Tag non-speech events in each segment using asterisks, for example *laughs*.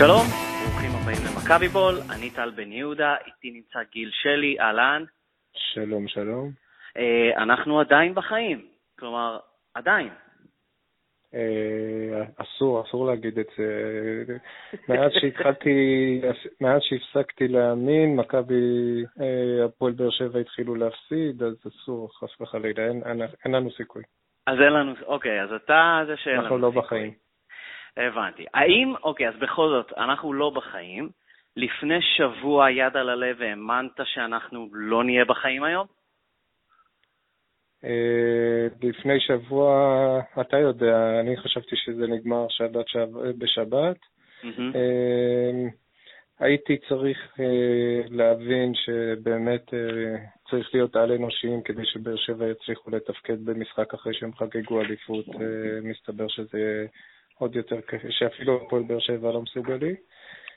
שלום, ברוכים הבאים למכבי בול, אני טל בן יהודה, איתי נמצא גיל שלי, אהלן. שלום, שלום. אה, אנחנו עדיין בחיים, כלומר, עדיין. אה, אסור, אסור להגיד את זה. מאז שהתחלתי, מאז שהפסקתי להאמין, מכבי, אה, הפועל באר שבע התחילו להפסיד, אז אסור, חס וחלילה, אין, אין, אין לנו סיכוי. אז אין לנו, אוקיי, אז אתה זה שאין לנו אנחנו לא בחיים. הבנתי. האם, אוקיי, אז בכל זאת, אנחנו לא בחיים. לפני שבוע יד על הלב האמנת שאנחנו לא נהיה בחיים היום? אה, לפני שבוע, אתה יודע, אני חשבתי שזה נגמר שבת בשבת. אה, הייתי צריך אה, להבין שבאמת צריך להיות על-אנושיים כדי שבאר שבע יצליחו לתפקד במשחק אחרי שהם חגגו אליפות. מסתבר שזה עוד יותר קשה, שאפילו הפועל באר שבע לא מסוגלים.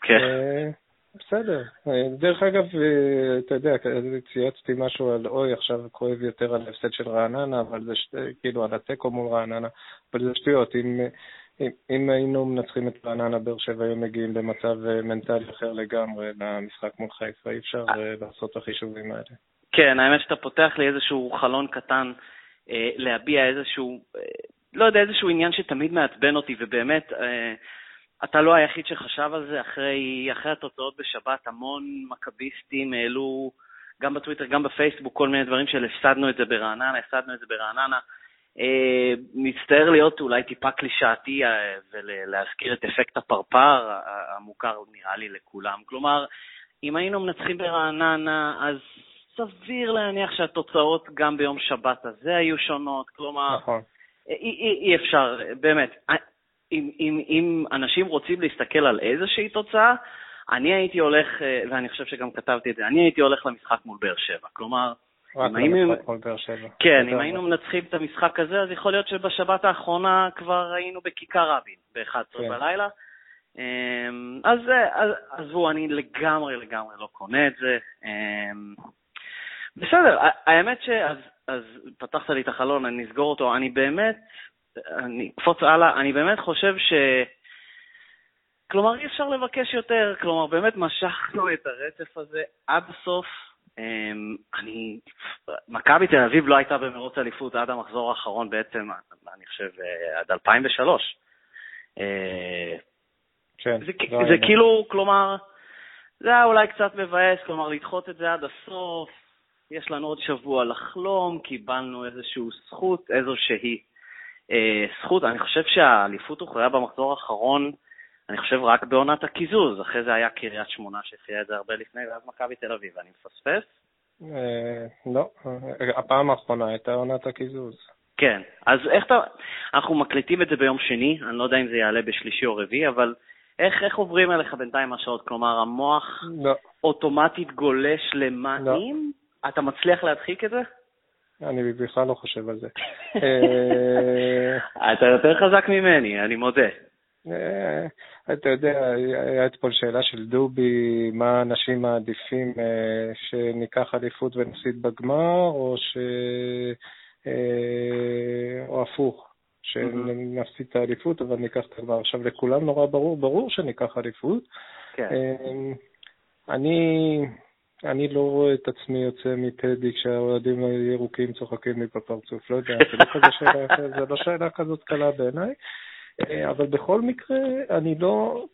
כן. בסדר. דרך אגב, אתה יודע, צייצתי משהו על אוי, עכשיו כואב יותר על ההפסד של רעננה, אבל זה שט... כאילו על התיקו מול רעננה, אבל זה שטויות. אם, אם, אם היינו מנצחים את רעננה, באר שבע היו מגיעים במצב מנטלי אחר לגמרי למשחק מול חיפה, אי אפשר לעשות את החישובים האלה. כן, האמת שאתה פותח לי איזשהו חלון קטן אה, להביע איזשהו, אה, לא יודע, איזשהו עניין שתמיד מעצבן אותי, ובאמת, אה, אתה לא היחיד שחשב על זה אחרי, אחרי התוצאות בשבת, המון מכביסטים העלו, גם בטוויטר, גם בפייסבוק, כל מיני דברים של הפסדנו את זה ברעננה, הפסדנו את זה ברעננה. אה, מצטער להיות אולי טיפה קלישאתי אה, ולהזכיר את אפקט הפרפר המוכר נראה לי לכולם. כלומר, אם היינו מנצחים ברעננה, אז סביר להניח שהתוצאות גם ביום שבת הזה היו שונות. כלומר, נכון. אי, אי, אי אפשר, באמת. אם, אם, אם אנשים רוצים להסתכל על איזושהי תוצאה, אני הייתי הולך, אה, ואני חושב שגם כתבתי את זה, אני הייתי הולך למשחק מול באר שבע. כלומר, רק למשחק מול באר שבע. כן, אם היינו מנצחים את המשחק הזה, אז יכול להיות שבשבת האחרונה כבר היינו בכיכר רבין, ב-11 כן. בלילה. אמ, אז עזבו, אני לגמרי לגמרי לא קונה את זה. בסדר, האמת ש... אז, פתחת לי את החלון, אני אסגור אותו. אני באמת אני אקפוץ הלאה, אני באמת חושב ש... כלומר, אי אפשר לבקש יותר, כלומר, באמת משכנו את הרצף הזה עד הסוף. אמ, אני, מכבי תל אביב לא הייתה במרוץ אליפות עד המחזור האחרון בעצם, אני חושב, אה, עד 2003. אה, כן. זה, זה, זה כאילו, כלומר, זה היה אולי קצת מבאס, כלומר, לדחות את זה עד הסוף, יש לנו עוד שבוע לחלום, קיבלנו איזושהי זכות, איזושהי. אה, זכות, אני חושב שהאליפות הוכרעה במחזור האחרון, אני חושב רק בעונת הקיזוז, אחרי זה היה קריית שמונה שהכריעה את זה הרבה לפני, ואז מכבי תל אביב, אני מפספס? אה, לא, הפעם האחרונה הייתה עונת הקיזוז. כן, אז איך אתה, אנחנו מקליטים את זה ביום שני, אני לא יודע אם זה יעלה בשלישי או רביעי, אבל איך, איך עוברים אליך בינתיים השעות? כלומר, המוח לא. אוטומטית גולש למים? לא. אתה מצליח להדחיק את זה? אני בכלל לא חושב על זה. *laughs* אה, אתה יותר חזק ממני, אני מודה. אה, אתה יודע, היה אתמול שאלה של דובי, מה אנשים מעדיפים, אה, שניקח אליפות ונפסיד בגמר, או ש... או הפוך, שנפסיד את האליפות, אבל ניקח את הגמר. עכשיו, לכולם נורא ברור, ברור שניקח אליפות. כן. אני... אני לא רואה את עצמי יוצא מטדי כשהאוהדים הירוקים צוחקים לי בפרצוף, לא יודע, זה לא, כזה שאלה, זה לא שאלה כזאת קלה בעיניי, אה, אבל בכל מקרה, אני לא,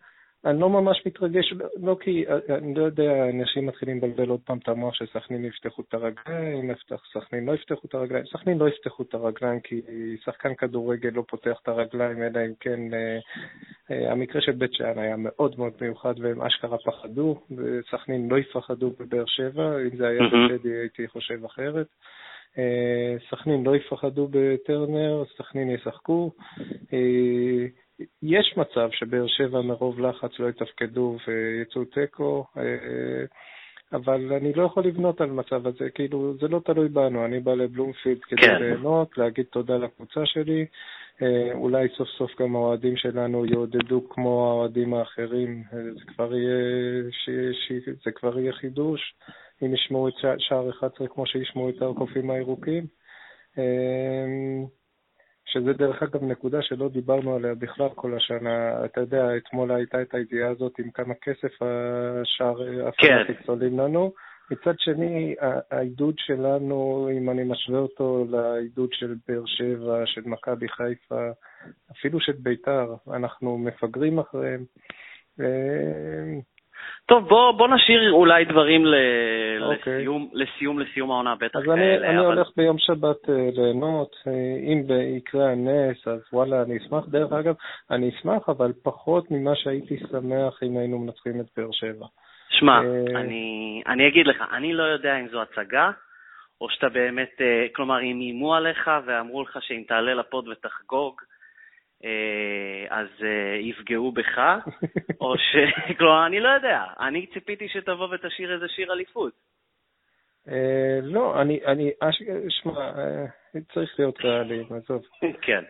אני לא ממש מתרגש, לא כי, אני לא יודע, אנשים מתחילים לבלבל עוד פעם את המוח שסכנין יפתחו את הרגליים, סכנין לא יפתחו את הרגליים, סכנין לא יפתחו את הרגליים כי שחקן כדורגל לא פותח את הרגליים, אלא אם כן, אה, אה, המקרה של בית שאן היה מאוד מאוד מיוחד והם אשכרה פחדו, וסכנין לא יפחדו בבאר שבע, אם זה היה בטדי הייתי חושב אחרת. אה, סכנין לא יפחדו בטרנר, סכנין ישחקו. יש מצב שבאר שבע מרוב לחץ לא יתפקדו ויצאו תיקו, אה, אבל אני לא יכול לבנות על מצב הזה, כאילו, זה לא תלוי בנו, אני בא לבלומפילד כדי כן. ליהנות, להגיד תודה לקבוצה שלי, אה, אולי סוף סוף גם האוהדים שלנו יעודדו כמו האוהדים האחרים, אה, זה כבר יהיה, ש, ש, זה כבר יהיה חידוש, אם ישמעו את שער 11 כמו שישמעו את הקופים הירוקים. שזה דרך אגב נקודה שלא דיברנו עליה בכלל כל השנה. אתה יודע, אתמול הייתה את הידיעה הזאת עם כמה כסף השאר הפנאטיק כן. עולים לנו. מצד שני, העידוד שלנו, אם אני משווה אותו לעידוד של באר שבע, של מכבי חיפה, אפילו של ביתר, אנחנו מפגרים אחריהם. טוב, בוא, בוא נשאיר אולי דברים ל... okay. אוקיי. לסיום, לסיום, לסיום העונה, בטח אז כאלה. אני, אני אבל... הולך ביום שבת אה, ליהנות, אה, אם יקרה הנס, אז וואלה, אני אשמח. דרך אגב, אני אשמח, אבל פחות ממה שהייתי שמח אם היינו מנצחים את באר שבע. שמע, אה, אני, אני אגיד לך, אני לא יודע אם זו הצגה, או שאתה באמת, כלומר, אם איימו עליך ואמרו לך שאם תעלה לפוד ותחגוג, אה, אז אה, יפגעו בך, *laughs* או ש... כלומר, אני לא יודע. אני ציפיתי שתבוא ותשאיר איזה שיר אליפות. אה, לא, אני, אני, שמע, צריך להיות ריאלי, עזוב. *laughs* כן.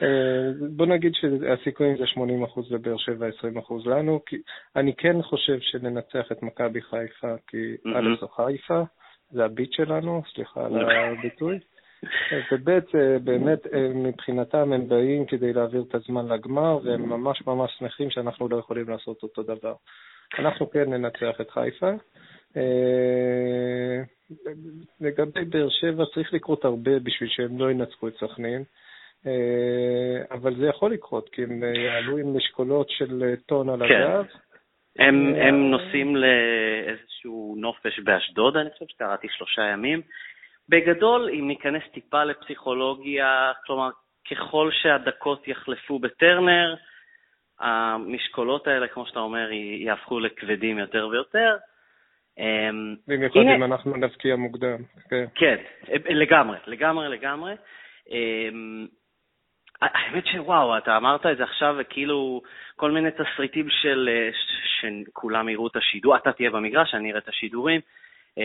בוא נגיד שהסיכויים זה 80% לבאר שבע, 20% לנו, כי אני כן חושב שננצח את מכבי חיפה, כי א' זו חיפה, זה הביט שלנו, סליחה על *laughs* הביטוי. וב' אה, באמת אה, מבחינתם הם באים כדי להעביר את הזמן לגמר, והם ממש ממש שמחים שאנחנו לא יכולים לעשות אותו דבר. אנחנו כן ננצח את חיפה. אה, לגבי באר שבע צריך לקרות הרבה בשביל שהם לא ינצחו את סכנין. אבל זה יכול לקרות, כי הם יעלו עם משקולות של טון על כן. הגב. הם, הם נוסעים לאיזשהו נופש באשדוד, אני חושב שקראתי שלושה ימים. בגדול, אם ניכנס טיפה לפסיכולוגיה, כלומר, ככל שהדקות יחלפו בטרנר, המשקולות האלה, כמו שאתה אומר, יהפכו לכבדים יותר ויותר. אמ, במיוחד אם אנחנו נבקיע מוקדם. כן. כן, לגמרי, לגמרי, לגמרי. אמ, האמת שוואו, אתה אמרת את זה עכשיו, וכאילו כל מיני תסריטים של שכולם יראו את השידור, אתה תהיה במגרש, אני אראה את השידורים. Uh,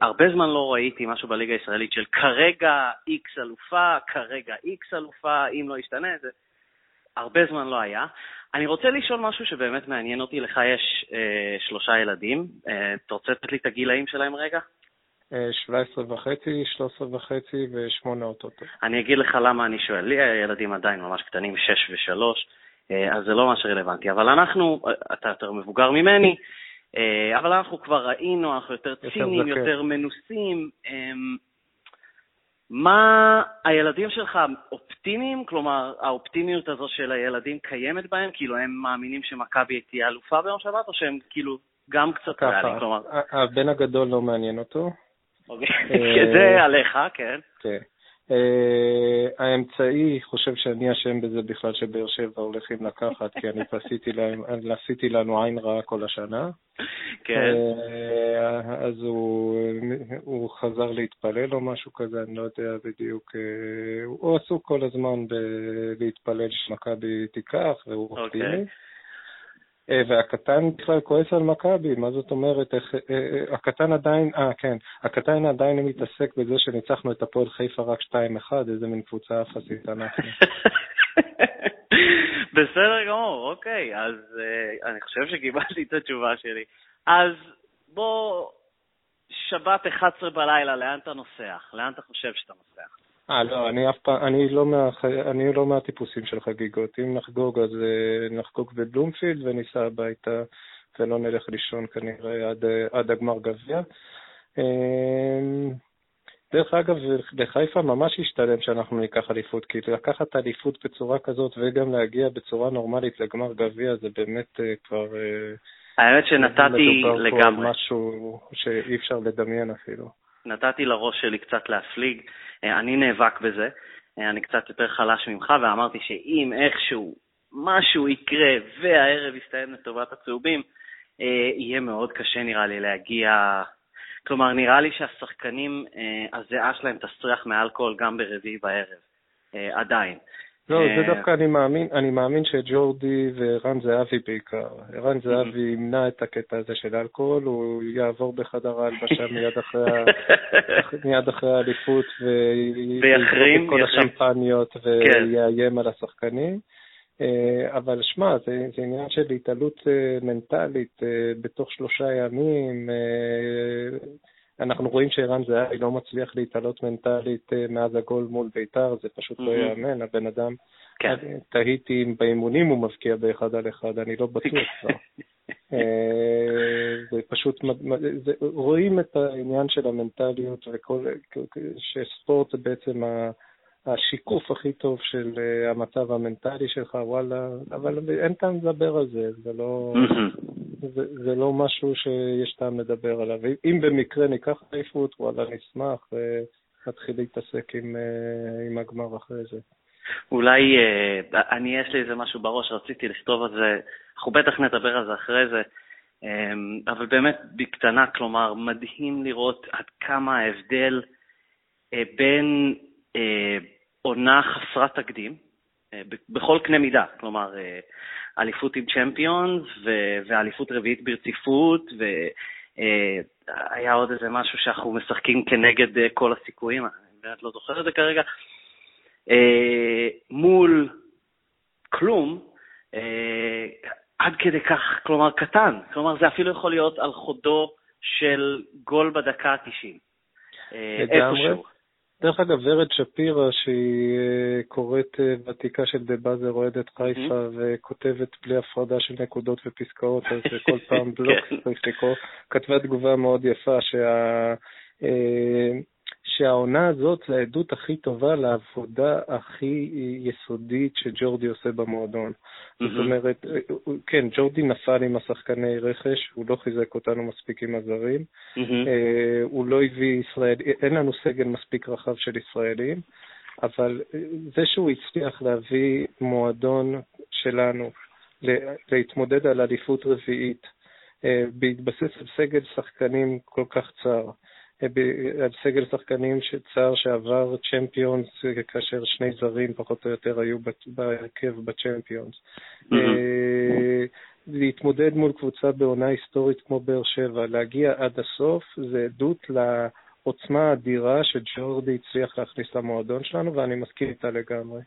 הרבה זמן לא ראיתי משהו בליגה הישראלית של כרגע איקס אלופה, כרגע איקס אלופה, אם לא ישתנה, זה הרבה זמן לא היה. אני רוצה לשאול משהו שבאמת מעניין אותי, לך יש uh, שלושה ילדים, uh, אתה רוצה לתת לי את הגילאים שלהם רגע? 17 וחצי, 13 וחצי ו-8 אוטוטו. אני אגיד לך למה אני שואל. לי הילדים עדיין ממש קטנים, 6 ו-3, אז זה לא ממש רלוונטי. אבל אנחנו, אתה יותר מבוגר ממני, אה, אבל אנחנו כבר ראינו, אנחנו יותר ציניים, יותר, יותר מנוסים. אמ, מה הילדים שלך אופטימיים? כלומר, האופטימיות הזו של הילדים קיימת בהם? כאילו, הם מאמינים שמכבי תהיה אלופה ביום שבת, או שהם כאילו גם קצת ריאליים? כלומר... הבן הגדול לא מעניין אותו. אוקיי, אה, *laughs* זה עליך, כן. כן. Uh, האמצעי חושב שאני אשם בזה בכלל שבאר שבע הולכים לקחת, כי אני עשיתי, להם, עשיתי לנו עין רעה כל השנה. כן. Uh, אז הוא, הוא חזר להתפלל או משהו כזה, אני לא יודע בדיוק. Uh, הוא עסוק כל הזמן ב- להתפלל שמכבי תיקח, והוא אוקיי. אופטימי. Okay. אה, והקטן בכלל כועס על מכבי, מה זאת אומרת, איך, אה, אה, הקטן עדיין, אה כן, הקטן עדיין מתעסק בזה שניצחנו את הפועל חיפה רק 2-1, איזה מין קבוצה אפסית אנחנו. *laughs* בסדר גמור, אוקיי, אז uh, אני חושב שקיבלתי את התשובה שלי. אז בוא, שבת 11 בלילה, לאן אתה נוסע? לאן אתה חושב שאתה נוסע? אה, לא, אני אף פעם, אני לא, מה, אני לא מהטיפוסים של חגיגות. אם נחגוג, אז uh, נחגוג בבלומפילד וניסע הביתה ולא נלך לישון כנראה עד, עד הגמר גביע. Uh, דרך אגב, לחיפה ממש השתלם שאנחנו ניקח אליפות, כי לקחת אליפות בצורה כזאת וגם להגיע בצורה נורמלית לגמר גביע זה באמת uh, כבר... האמת שנתתי לגמרי. מדובר פה משהו שאי אפשר לדמיין אפילו. נתתי לראש שלי קצת להפליג. אה, אני נאבק בזה, אה, אני קצת יותר חלש ממך, ואמרתי שאם איכשהו משהו יקרה והערב יסתיים לטובת הצהובים, אה, יהיה מאוד קשה נראה לי להגיע... כלומר, נראה לי שהשחקנים, הזיעה שלהם תסריח מאלכוהול גם ברביעי בערב, עדיין. לא, זה אה, דווקא אני מאמין, אני מאמין שג'ורדי וערן זהבי בעיקר. ערן זהבי ימנע את הקטע הזה של אלכוהול, הוא יעבור בחדר ההלבשה *laughs* מיד אחרי, מיד אחרי האליפות ויחרים את כל השמפניות כן. ויאיים על השחקנים. אה, אבל שמע, זה, זה עניין של התעלות אה, מנטלית בתוך שלושה ימים. אנחנו רואים שערן זהבי לא מצליח להתעלות מנטלית מאז הגול מול בית"ר, זה פשוט לא ייאמן, הבן אדם, כן. תהיתי אם באימונים הוא מבקיע באחד על אחד, אני לא בטוח כבר. *laughs* זה פשוט, זה, רואים את העניין של המנטליות וכל, שספורט זה בעצם השיקוף הכי טוב של אה, המצב המנטלי שלך, וואלה, אבל אין טעם לדבר על זה, זה לא, *laughs* זה, זה לא משהו שיש טעם לדבר עליו. אם במקרה ניקח עייפות, וואלה, נשמח ונתחיל להתעסק עם, אה, עם הגמר אחרי זה. אולי, אה, אני, יש לי איזה משהו בראש, רציתי לכתוב על זה, אנחנו בטח נדבר על זה אחרי זה, אבל באמת בקטנה, כלומר, מדהים לראות עד כמה ההבדל בין עונה חסרת תקדים, אה, בכל קנה מידה, כלומר, אה, אליפות עם צ'מפיונס ואליפות רביעית ברציפות, והיה אה, עוד איזה משהו שאנחנו משחקים כנגד כל הסיכויים, אני באמת לא זוכר את זה כרגע, מול כלום, עד כדי כך, כלומר, קטן. כלומר, זה אפילו יכול להיות על חודו של גול בדקה ה-90. איפשהו. דרך אגב, ורד שפירא, שהיא אה, קוראת אה, ותיקה של דה באזר, אוהדת חיפה, וכותבת בלי הפרדה של נקודות ופסקאות, אז כל *laughs* פעם בלוק כן. צריך לקרוא, כתבה תגובה מאוד יפה, שה... אה, שהעונה הזאת זה העדות הכי טובה לעבודה הכי יסודית שג'ורדי עושה במועדון. Mm-hmm. זאת אומרת, כן, ג'ורדי נפל עם השחקני רכש, הוא לא חיזק אותנו מספיק עם הזרים, mm-hmm. הוא לא הביא ישראל, אין לנו סגל מספיק רחב של ישראלים, אבל זה שהוא הצליח להביא מועדון שלנו להתמודד על אליפות רביעית, אה, בהתבסס על סגל שחקנים כל כך צר, על סגל שחקנים צר שעבר צ'מפיונס, כאשר שני זרים פחות או יותר היו בהרכב בצ'מפיונס. אה, להתמודד מול קבוצה בעונה היסטורית כמו באר שבע, להגיע עד הסוף, זה עדות לעוצמה האדירה שג'ורדי הצליח להכניס למועדון שלנו, ואני מסכים איתה לגמרי.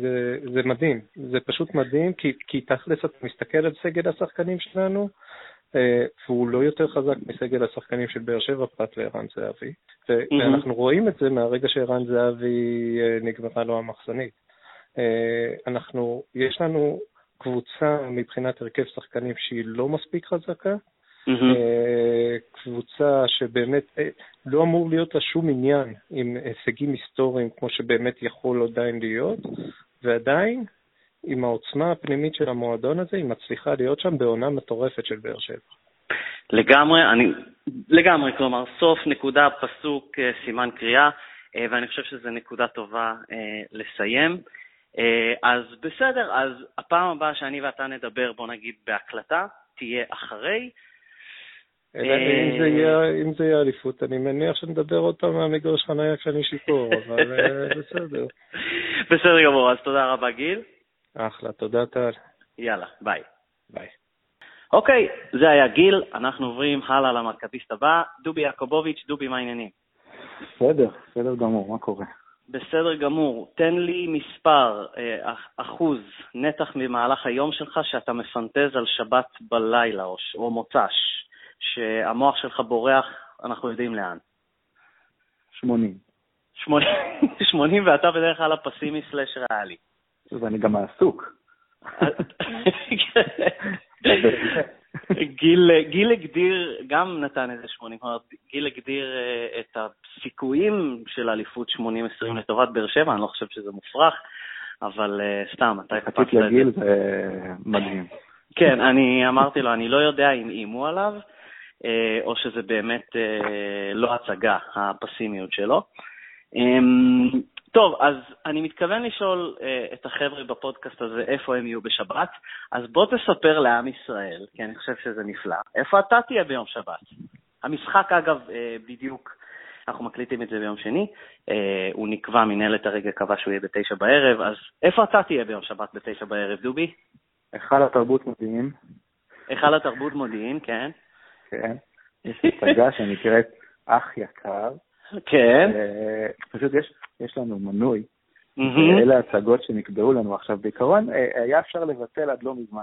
זה, זה מדהים, זה פשוט מדהים, כי, כי תכלס אתה מסתכל על סגל השחקנים שלנו, אה, והוא לא יותר חזק מסגל השחקנים של באר שבע פרט לערן זהבי. ואנחנו רואים את זה מהרגע שערן זהבי אה, נגמרה לו המחסנית. אה, אנחנו, יש לנו קבוצה מבחינת הרכב שחקנים שהיא לא מספיק חזקה, קבוצה שבאמת לא אמור להיות לה שום עניין עם הישגים היסטוריים כמו שבאמת יכול עדיין להיות, ועדיין עם העוצמה הפנימית של המועדון הזה, היא מצליחה להיות שם בעונה מטורפת של באר שבע. לגמרי, אני, לגמרי, כלומר, סוף, נקודה, פסוק, אה, סימן קריאה, אה, ואני חושב שזו נקודה טובה אה, לסיים. אז בסדר, אז הפעם הבאה שאני ואתה נדבר, בוא נגיד בהקלטה, תהיה אחרי. אם זה יהיה אליפות, אני מניח שנדבר עוד פעם מהמגרש חניה כשאני שיפור, אבל בסדר. *laughs* בסדר גמור, אז תודה רבה, גיל. אחלה, תודה טל. יאללה, ביי. ביי. אוקיי, זה היה גיל, אנחנו עוברים הלאה למרכביסט הבא, דובי יעקובוביץ', דובי, מה העניינים? בסדר, בסדר גמור, מה קורה? בסדר גמור. תן לי מספר, אה, אחוז, נתח ממהלך היום שלך שאתה מפנטז על שבת בלילה או, או מוצ"ש, שהמוח שלך בורח, אנחנו יודעים לאן. 80. 80, 80 ואתה בדרך כלל הפסימי סלאש ריאלי. ואני גם עסוק. *laughs* גיל, גיל הגדיר, גם נתן איזה 80, כלומר, גיל הגדיר אה, את הסיכויים של אליפות 80-20 לטובת באר שבע, אני לא חושב שזה מופרך, אבל uh, סתם, אתה הקפצת את זה. לגיל זה מדהים. *laughs* כן, אני אמרתי לו, אני לא יודע אם איימו עליו, אה, או שזה באמת לא הצגה, הפסימיות שלו. טוב, אז אני מתכוון לשאול uh, את החבר'ה בפודקאסט הזה איפה הם יהיו בשבת, אז בוא תספר לעם ישראל, כי אני חושב שזה נפלא, איפה אתה תהיה ביום שבת. המשחק, אגב, uh, בדיוק, אנחנו מקליטים את זה ביום שני, uh, הוא נקבע, מנהלת הרגע קבע שהוא יהיה בתשע בערב, אז איפה אתה תהיה ביום שבת בתשע בערב, דובי? היכל התרבות מודיעין. היכל התרבות מודיעין, כן. כן. יש הצגה שנקראת אח יקר. כן. פשוט יש יש לנו מנוי, אלה הצגות שנקבעו לנו עכשיו. בעיקרון, אה, היה אפשר לבטל עד לא מזמן.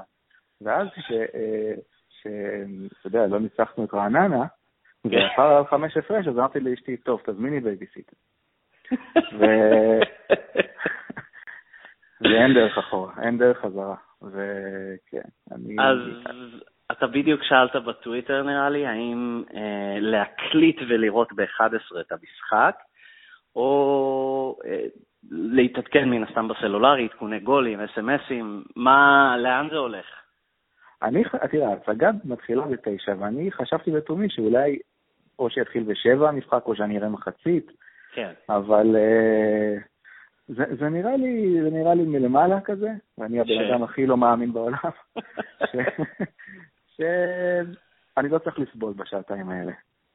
ואז כשאתה אה, יודע, לא ניצחנו את רעננה, ואחרי חמש הפרש, אז אמרתי לאשתי, טוב, תזמיני בייביסיטר. *laughs* ואין דרך אחורה, אין דרך חזרה. וכן, אני... אז אתה בדיוק שאלת בטוויטר, נראה לי, האם אה, להקליט ולראות ב-11 את המשחק, או אה, להתעדכן מן הסתם בסלולרי, עדכוני גולים, אס.אם.אסים, מה, לאן זה הולך? אני, תראה, ההצגה מתחילה בתשע, ואני חשבתי לתומי שאולי או שיתחיל בשבע המשחק, או שאני אראה מחצית. כן. אבל אה, זה, זה, נראה לי, זה נראה לי מלמעלה כזה, ואני הבן אדם הכי לא מאמין בעולם, *laughs* שאני לא צריך לסבול בשעתיים האלה.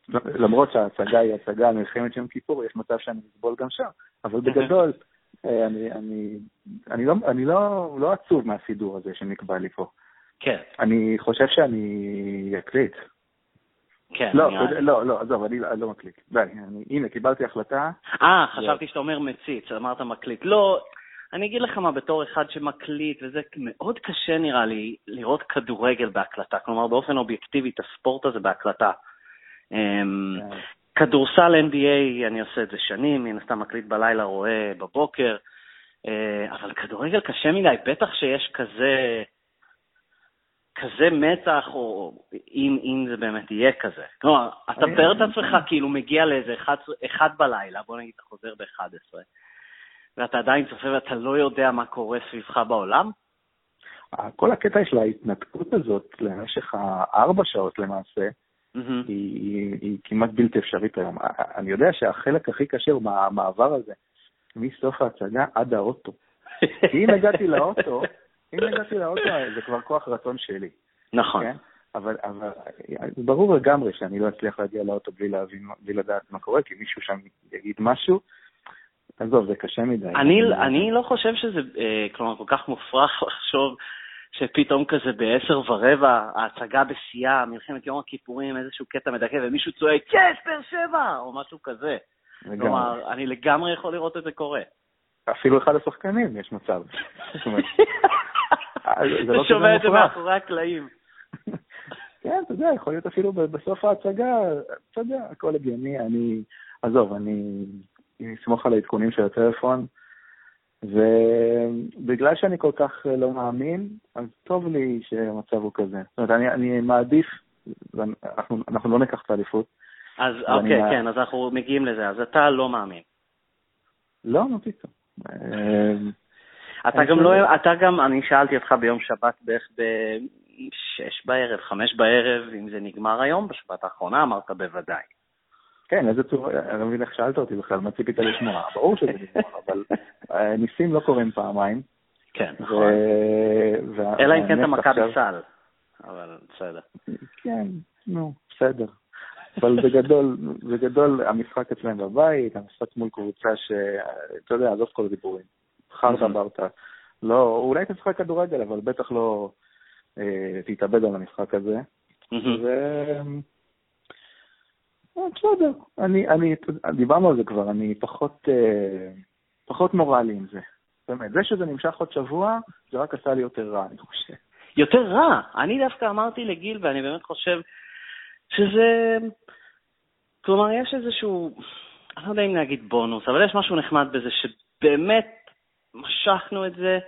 למרות שההצגה היא הצגה על מלחמת יום כיפור, יש מצב שאני אסבול גם שם, אבל בגדול, אה, אני, אני, אני, לא, אני לא, לא עצוב מהסידור הזה שנקבע לי פה. כן. אני חושב שאני אקליט. כן, לא, לא, לא, עזוב, אני לא מקליט. די, הנה, קיבלתי החלטה. אה, חשבתי שאתה אומר מציץ, אמרת מקליט. לא, אני אגיד לך מה, בתור אחד שמקליט, וזה מאוד קשה נראה לי לראות כדורגל בהקלטה. כלומר, באופן אובייקטיבי, את הספורט הזה בהקלטה. אמ, כן. כדורסל NBA, אני עושה את זה שנים, מן הסתם מקליט בלילה, רואה בבוקר, אה, אבל כדורגל קשה מדי, בטח שיש כזה... כזה מתח, או אם, אם זה באמת יהיה כזה. כלומר, אתה מתאר את עצמך כאילו מגיע לאיזה אחד, אחד בלילה, בוא נגיד אתה חוזר ב-11, ואתה עדיין צופה ואתה לא יודע מה קורה סביבך בעולם? כל הקטע של ההתנתקות הזאת למשך הארבע שעות למעשה, mm-hmm. היא, היא, היא כמעט בלתי אפשרית היום. אני יודע שהחלק הכי קשה הוא המעבר הזה, מסוף ההצגה עד האוטו. *laughs* כי אם הגעתי לאוטו, אם הגעתי לאוטו, זה כבר כוח רצון שלי. נכון. כן? אבל, אבל ברור לגמרי שאני לא אצליח להגיע לאוטו בלי להבין, בלי לדעת מה קורה, כי מישהו שם יגיד משהו. עזוב, זה קשה מדי. אני, אני לא חושב שזה, אה, כלומר, כל כך מופרך לחשוב שפתאום כזה בעשר ורבע, ההצגה בשיאה, מלחמת יום הכיפורים, איזשהו קטע מדכא, ומישהו צועק, יס, באר שבע! או משהו כזה. לגמרי. כלומר, אני לגמרי יכול לראות את זה קורה. אפילו אחד השחקנים יש מצב. זה לא שומע את זה מאחורי הקלעים. כן, אתה יודע, יכול להיות אפילו בסוף ההצגה, אתה יודע, הכל הגיוני, אני, עזוב, אני אסמוך על העדכונים של הטלפון, ובגלל שאני כל כך לא מאמין, אז טוב לי שהמצב הוא כזה. זאת אומרת, אני, אני מעדיף, אנחנו, אנחנו לא ניקח את האליפות. אז אוקיי, אני... כן, אז אנחנו מגיעים לזה, אז אתה לא מאמין. לא, מה פתאום. אתה גם לא, אתה גם, אני שאלתי אותך ביום שבת בערך בשש בערב, חמש בערב, אם זה נגמר היום, בשבת האחרונה, אמרת בוודאי. כן, איזה צורה, אני לא מבין איך שאלת אותי בכלל, מה ציפית לשמוע? ברור שזה נגמר, *laughs* אבל אה, ניסים לא קורים פעמיים. כן, נכון. אלא אם כן אתה מכבי סל, אבל בסדר. כן, נו, בסדר. אבל בגדול, בגדול המשחק אצלם בבית, המשחק מול קבוצה ש... אתה יודע, עזוב כל הדיבורים. חרטה ברטה. לא, אולי תשחק כדורגל, אבל בטח לא אה, תתאבד על המשחק הזה. ו... אה, בסדר, אני, אני, דיברנו על זה כבר, אני פחות, אה, פחות מורלי עם זה. באמת, זה שזה נמשך עוד שבוע, זה רק עשה לי יותר רע, אני חושב. יותר רע? אני דווקא אמרתי לגיל, ואני באמת חושב שזה... כלומר, יש איזשהו, אני לא יודע אם להגיד בונוס, אבל יש משהו נחמד בזה שבאמת משכנו את זה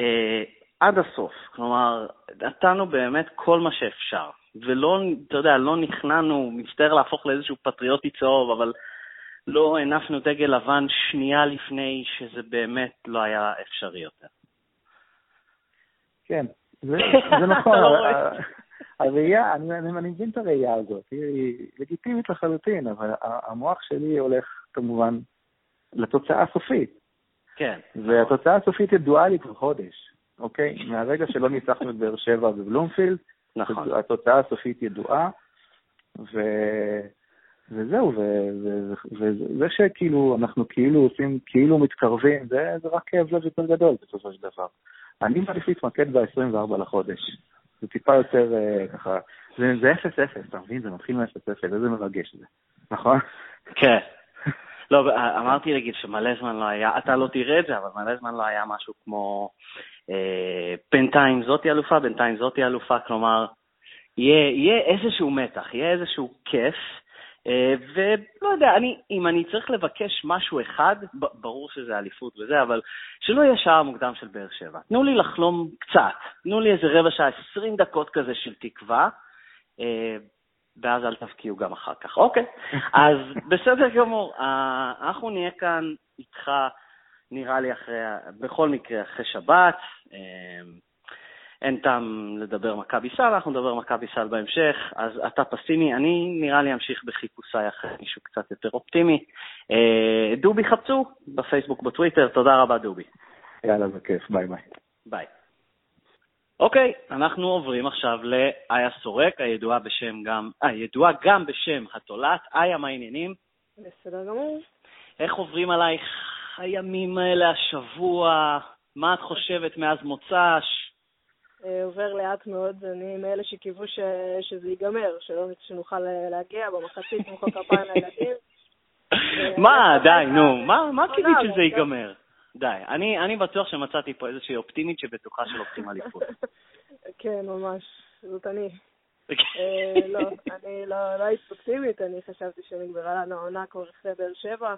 אה, עד הסוף. כלומר, נתנו באמת כל מה שאפשר. ולא, אתה יודע, לא נכנענו, מצטער להפוך לאיזשהו פטריוטי צהוב, אבל לא הנפנו דגל לבן שנייה לפני שזה באמת לא היה אפשרי יותר. כן, זה, *laughs* זה נכון. הראייה, אני, אני, אני מבין את הראייה הזאת, היא לגיטימית לחלוטין, אבל המוח שלי הולך כמובן לתוצאה הסופית. כן. והתוצאה הסופית ידועה לי כבר חודש, אוקיי? מהרגע שלא ניצחנו את באר שבע בבלומפילד, נכון. התוצאה הסופית ידועה, ו... וזהו, וזה שכאילו, אנחנו כאילו עושים, כאילו מתקרבים, זה, זה רק כאב לב יותר גדול בסופו של דבר. אני מעדיף להתמקד ב-24 לחודש. זה טיפה יותר uh, ככה, זה 0-0, אתה מבין? זה מתחיל מ-0-0, איזה מרגש זה, נכון? כן. *laughs* לא, אמרתי לגיל שמלא זמן לא היה, אתה לא תראה את זה, אבל מלא זמן לא היה משהו כמו אה, בינתיים זאתי אלופה, בינתיים זאתי אלופה, כלומר, יהיה, יהיה איזשהו מתח, יהיה איזשהו כיף, אה, ולא יודע, אני, אם אני צריך לבקש משהו אחד, ברור שזה אליפות וזה, אבל שלא יהיה שעה מוקדם של באר שבע. תנו לי לחלום קצת, תנו לי איזה רבע שעה, 20 דקות כזה של תקווה, אה, ואז אל תבקיעו גם אחר כך. אוקיי, אז בסדר גמור, אנחנו נהיה כאן איתך, נראה לי, אחרי, בכל מקרה, אחרי שבת. אין טעם לדבר מכבי סל, אנחנו נדבר מכבי סל בהמשך, אז אתה פסימי, אני נראה לי אמשיך בחיפושיי אחרי מישהו קצת יותר אופטימי. אה, דובי חפצו, בפייסבוק, בטוויטר, תודה רבה דובי. יאללה, זה כיף, ביי ביי. ביי. אוקיי, אנחנו עוברים עכשיו לאיה סורק, הידועה בשם גם, אה, ידועה גם בשם התולעת. איה, מה העניינים? בסדר גמור. איך עוברים עלייך הימים האלה, השבוע? מה את חושבת מאז מוצ"ש? אה, עובר לאט מאוד, אני מאלה שקיוו ש... שזה ייגמר, שלא שנוכל להגיע במחצית למחוא כפיים לילדים. מה, די, נו, מה, קיווית שזה ייגמר? די, אני, אני בטוח שמצאתי פה איזושהי אופטימית שבטוחה שלוקחים אליפות. *laughs* כן, ממש, זאת אני. *laughs* אה, לא, אני לא, לא הייתי אופטימית, אני חשבתי שנגמרה לנו העונה כבר אחרי באר שבע.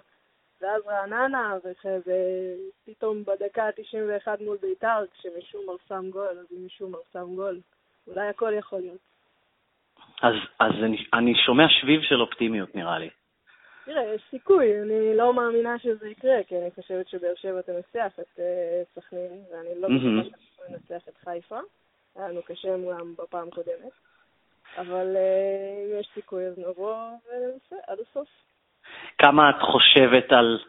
ואז רעננה, ופתאום בדקה ה-91 מול בית"ר, כשמשומר שם גול, אז אם משומר שם גול, אולי הכל יכול להיות. אז, אז אני, אני שומע שביב של אופטימיות, נראה לי. תראה, יש סיכוי, אני לא מאמינה שזה יקרה, כי אני חושבת שבאר שבע תנצח את uh, סכנין, ואני לא חושבת שאנחנו ננצח את חיפה. היה לנו קשה מולם בפעם הקודמת. אבל uh, אם יש סיכוי, אז נבוא וננסה עד הסוף. כמה את חושבת על,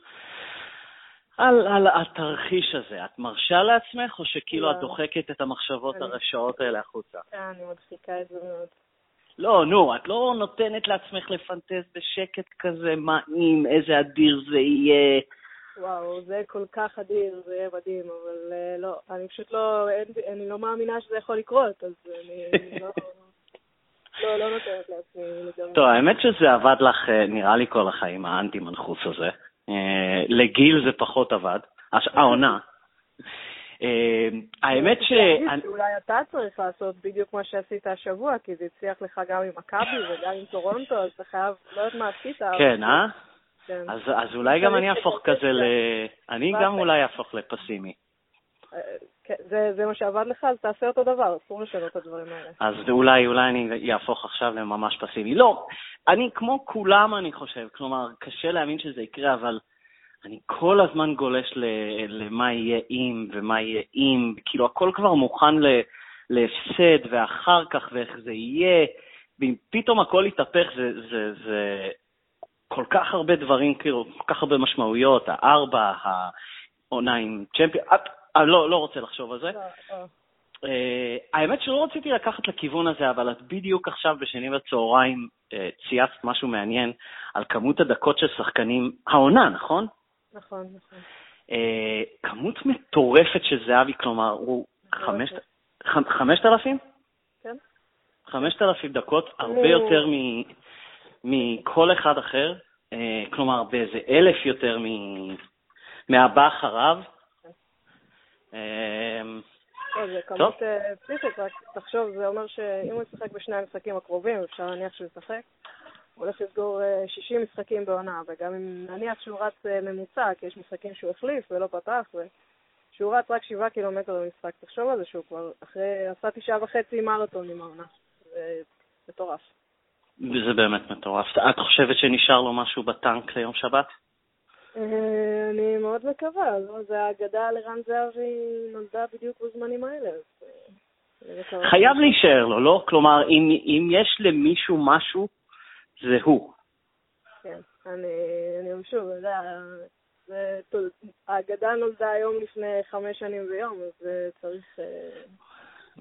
על, על התרחיש הזה? את מרשה לעצמך, או שכאילו לא. את דוחקת את המחשבות אני... הרשעות האלה החוצה? כן, אני מדחיקה את זה מאוד. לא, נו, את לא נותנת לעצמך לפנטז בשקט כזה, מה אם, איזה אדיר זה יהיה. וואו, זה כל כך אדיר, זה יהיה מדהים, אבל uh, לא, אני פשוט לא, אין, אני לא מאמינה שזה יכול לקרות, אז אני, אני לא... *laughs* לא, לא נותנת לעצמי. טוב, האמת שזה עבד לך, אה, נראה לי, כל החיים, האנטי-מנחוס הזה. אה, לגיל זה פחות עבד, העונה. אה, האמת ש... אולי אתה צריך לעשות בדיוק מה שעשית השבוע, כי זה הצליח לך גם עם מכבי וגם עם טורונטו, אז אתה חייב, לא יודעת מה עשית. כן, אה? כן. אז אולי גם אני אהפוך כזה ל... אני גם אולי אהפוך לפסימי. כן, זה, זה מה שעבד לך, אז תעשה אותו דבר, אסור לשנות את הדברים האלה. אז אולי, אולי אני אהפוך עכשיו לממש פסיבי. לא, אני כמו כולם, אני חושב. כלומר, קשה להאמין שזה יקרה, אבל אני כל הזמן גולש למה יהיה אם ומה יהיה אם. כאילו, הכל כבר מוכן ל, להפסד, ואחר כך, ואיך זה יהיה. ואם פתאום הכל יתהפך, זה, זה, זה כל כך הרבה דברים, כאילו, כל כך הרבה משמעויות, הארבע, העונה עם צ'מפיון, לא, לא רוצה לחשוב על זה. אה, האמת שלא רציתי לקחת לכיוון הזה, אבל את בדיוק עכשיו בשני בצהריים אה, צייצת משהו מעניין על כמות הדקות של שחקנים, העונה, נכון? נכון, נכון. כמות מטורפת של זהבי, כלומר, הוא חמשת אלפים? כן. חמשת אלפים דקות, הרבה יותר מכל אחד אחר, כלומר, באיזה אלף יותר מהבא אחריו. אמ, זה כמות אה, פסיכית, רק תחשוב, זה אומר שאם הוא ישחק בשני המשחקים הקרובים, אפשר להניח שהוא ישחק, הוא הולך לסגור 60 אה, משחקים בעונה, וגם אם נניח שהוא רץ אה, ממוצע, כי יש משחקים שהוא החליף ולא פתח, שהוא רץ רק 7 קילומטר במשחק, תחשוב על זה שהוא כבר אחרי, עשה תשעה וחצי מרתון עם העונה, זה מטורף. וזה באמת מטורף. את חושבת שנשאר לו משהו בטנק ליום שבת? אה, אני מאוד מקווה, לא? זה האגדה לרן זהבי נולדה בדיוק בזמנים האלה. אה, חייב להישאר לו, לא? כלומר, אם, אם יש למישהו משהו, זה הוא. כן, אני, אני שוב, אתה יודע, האגדה נולדה היום לפני חמש שנים ויום, אז צריך... אה,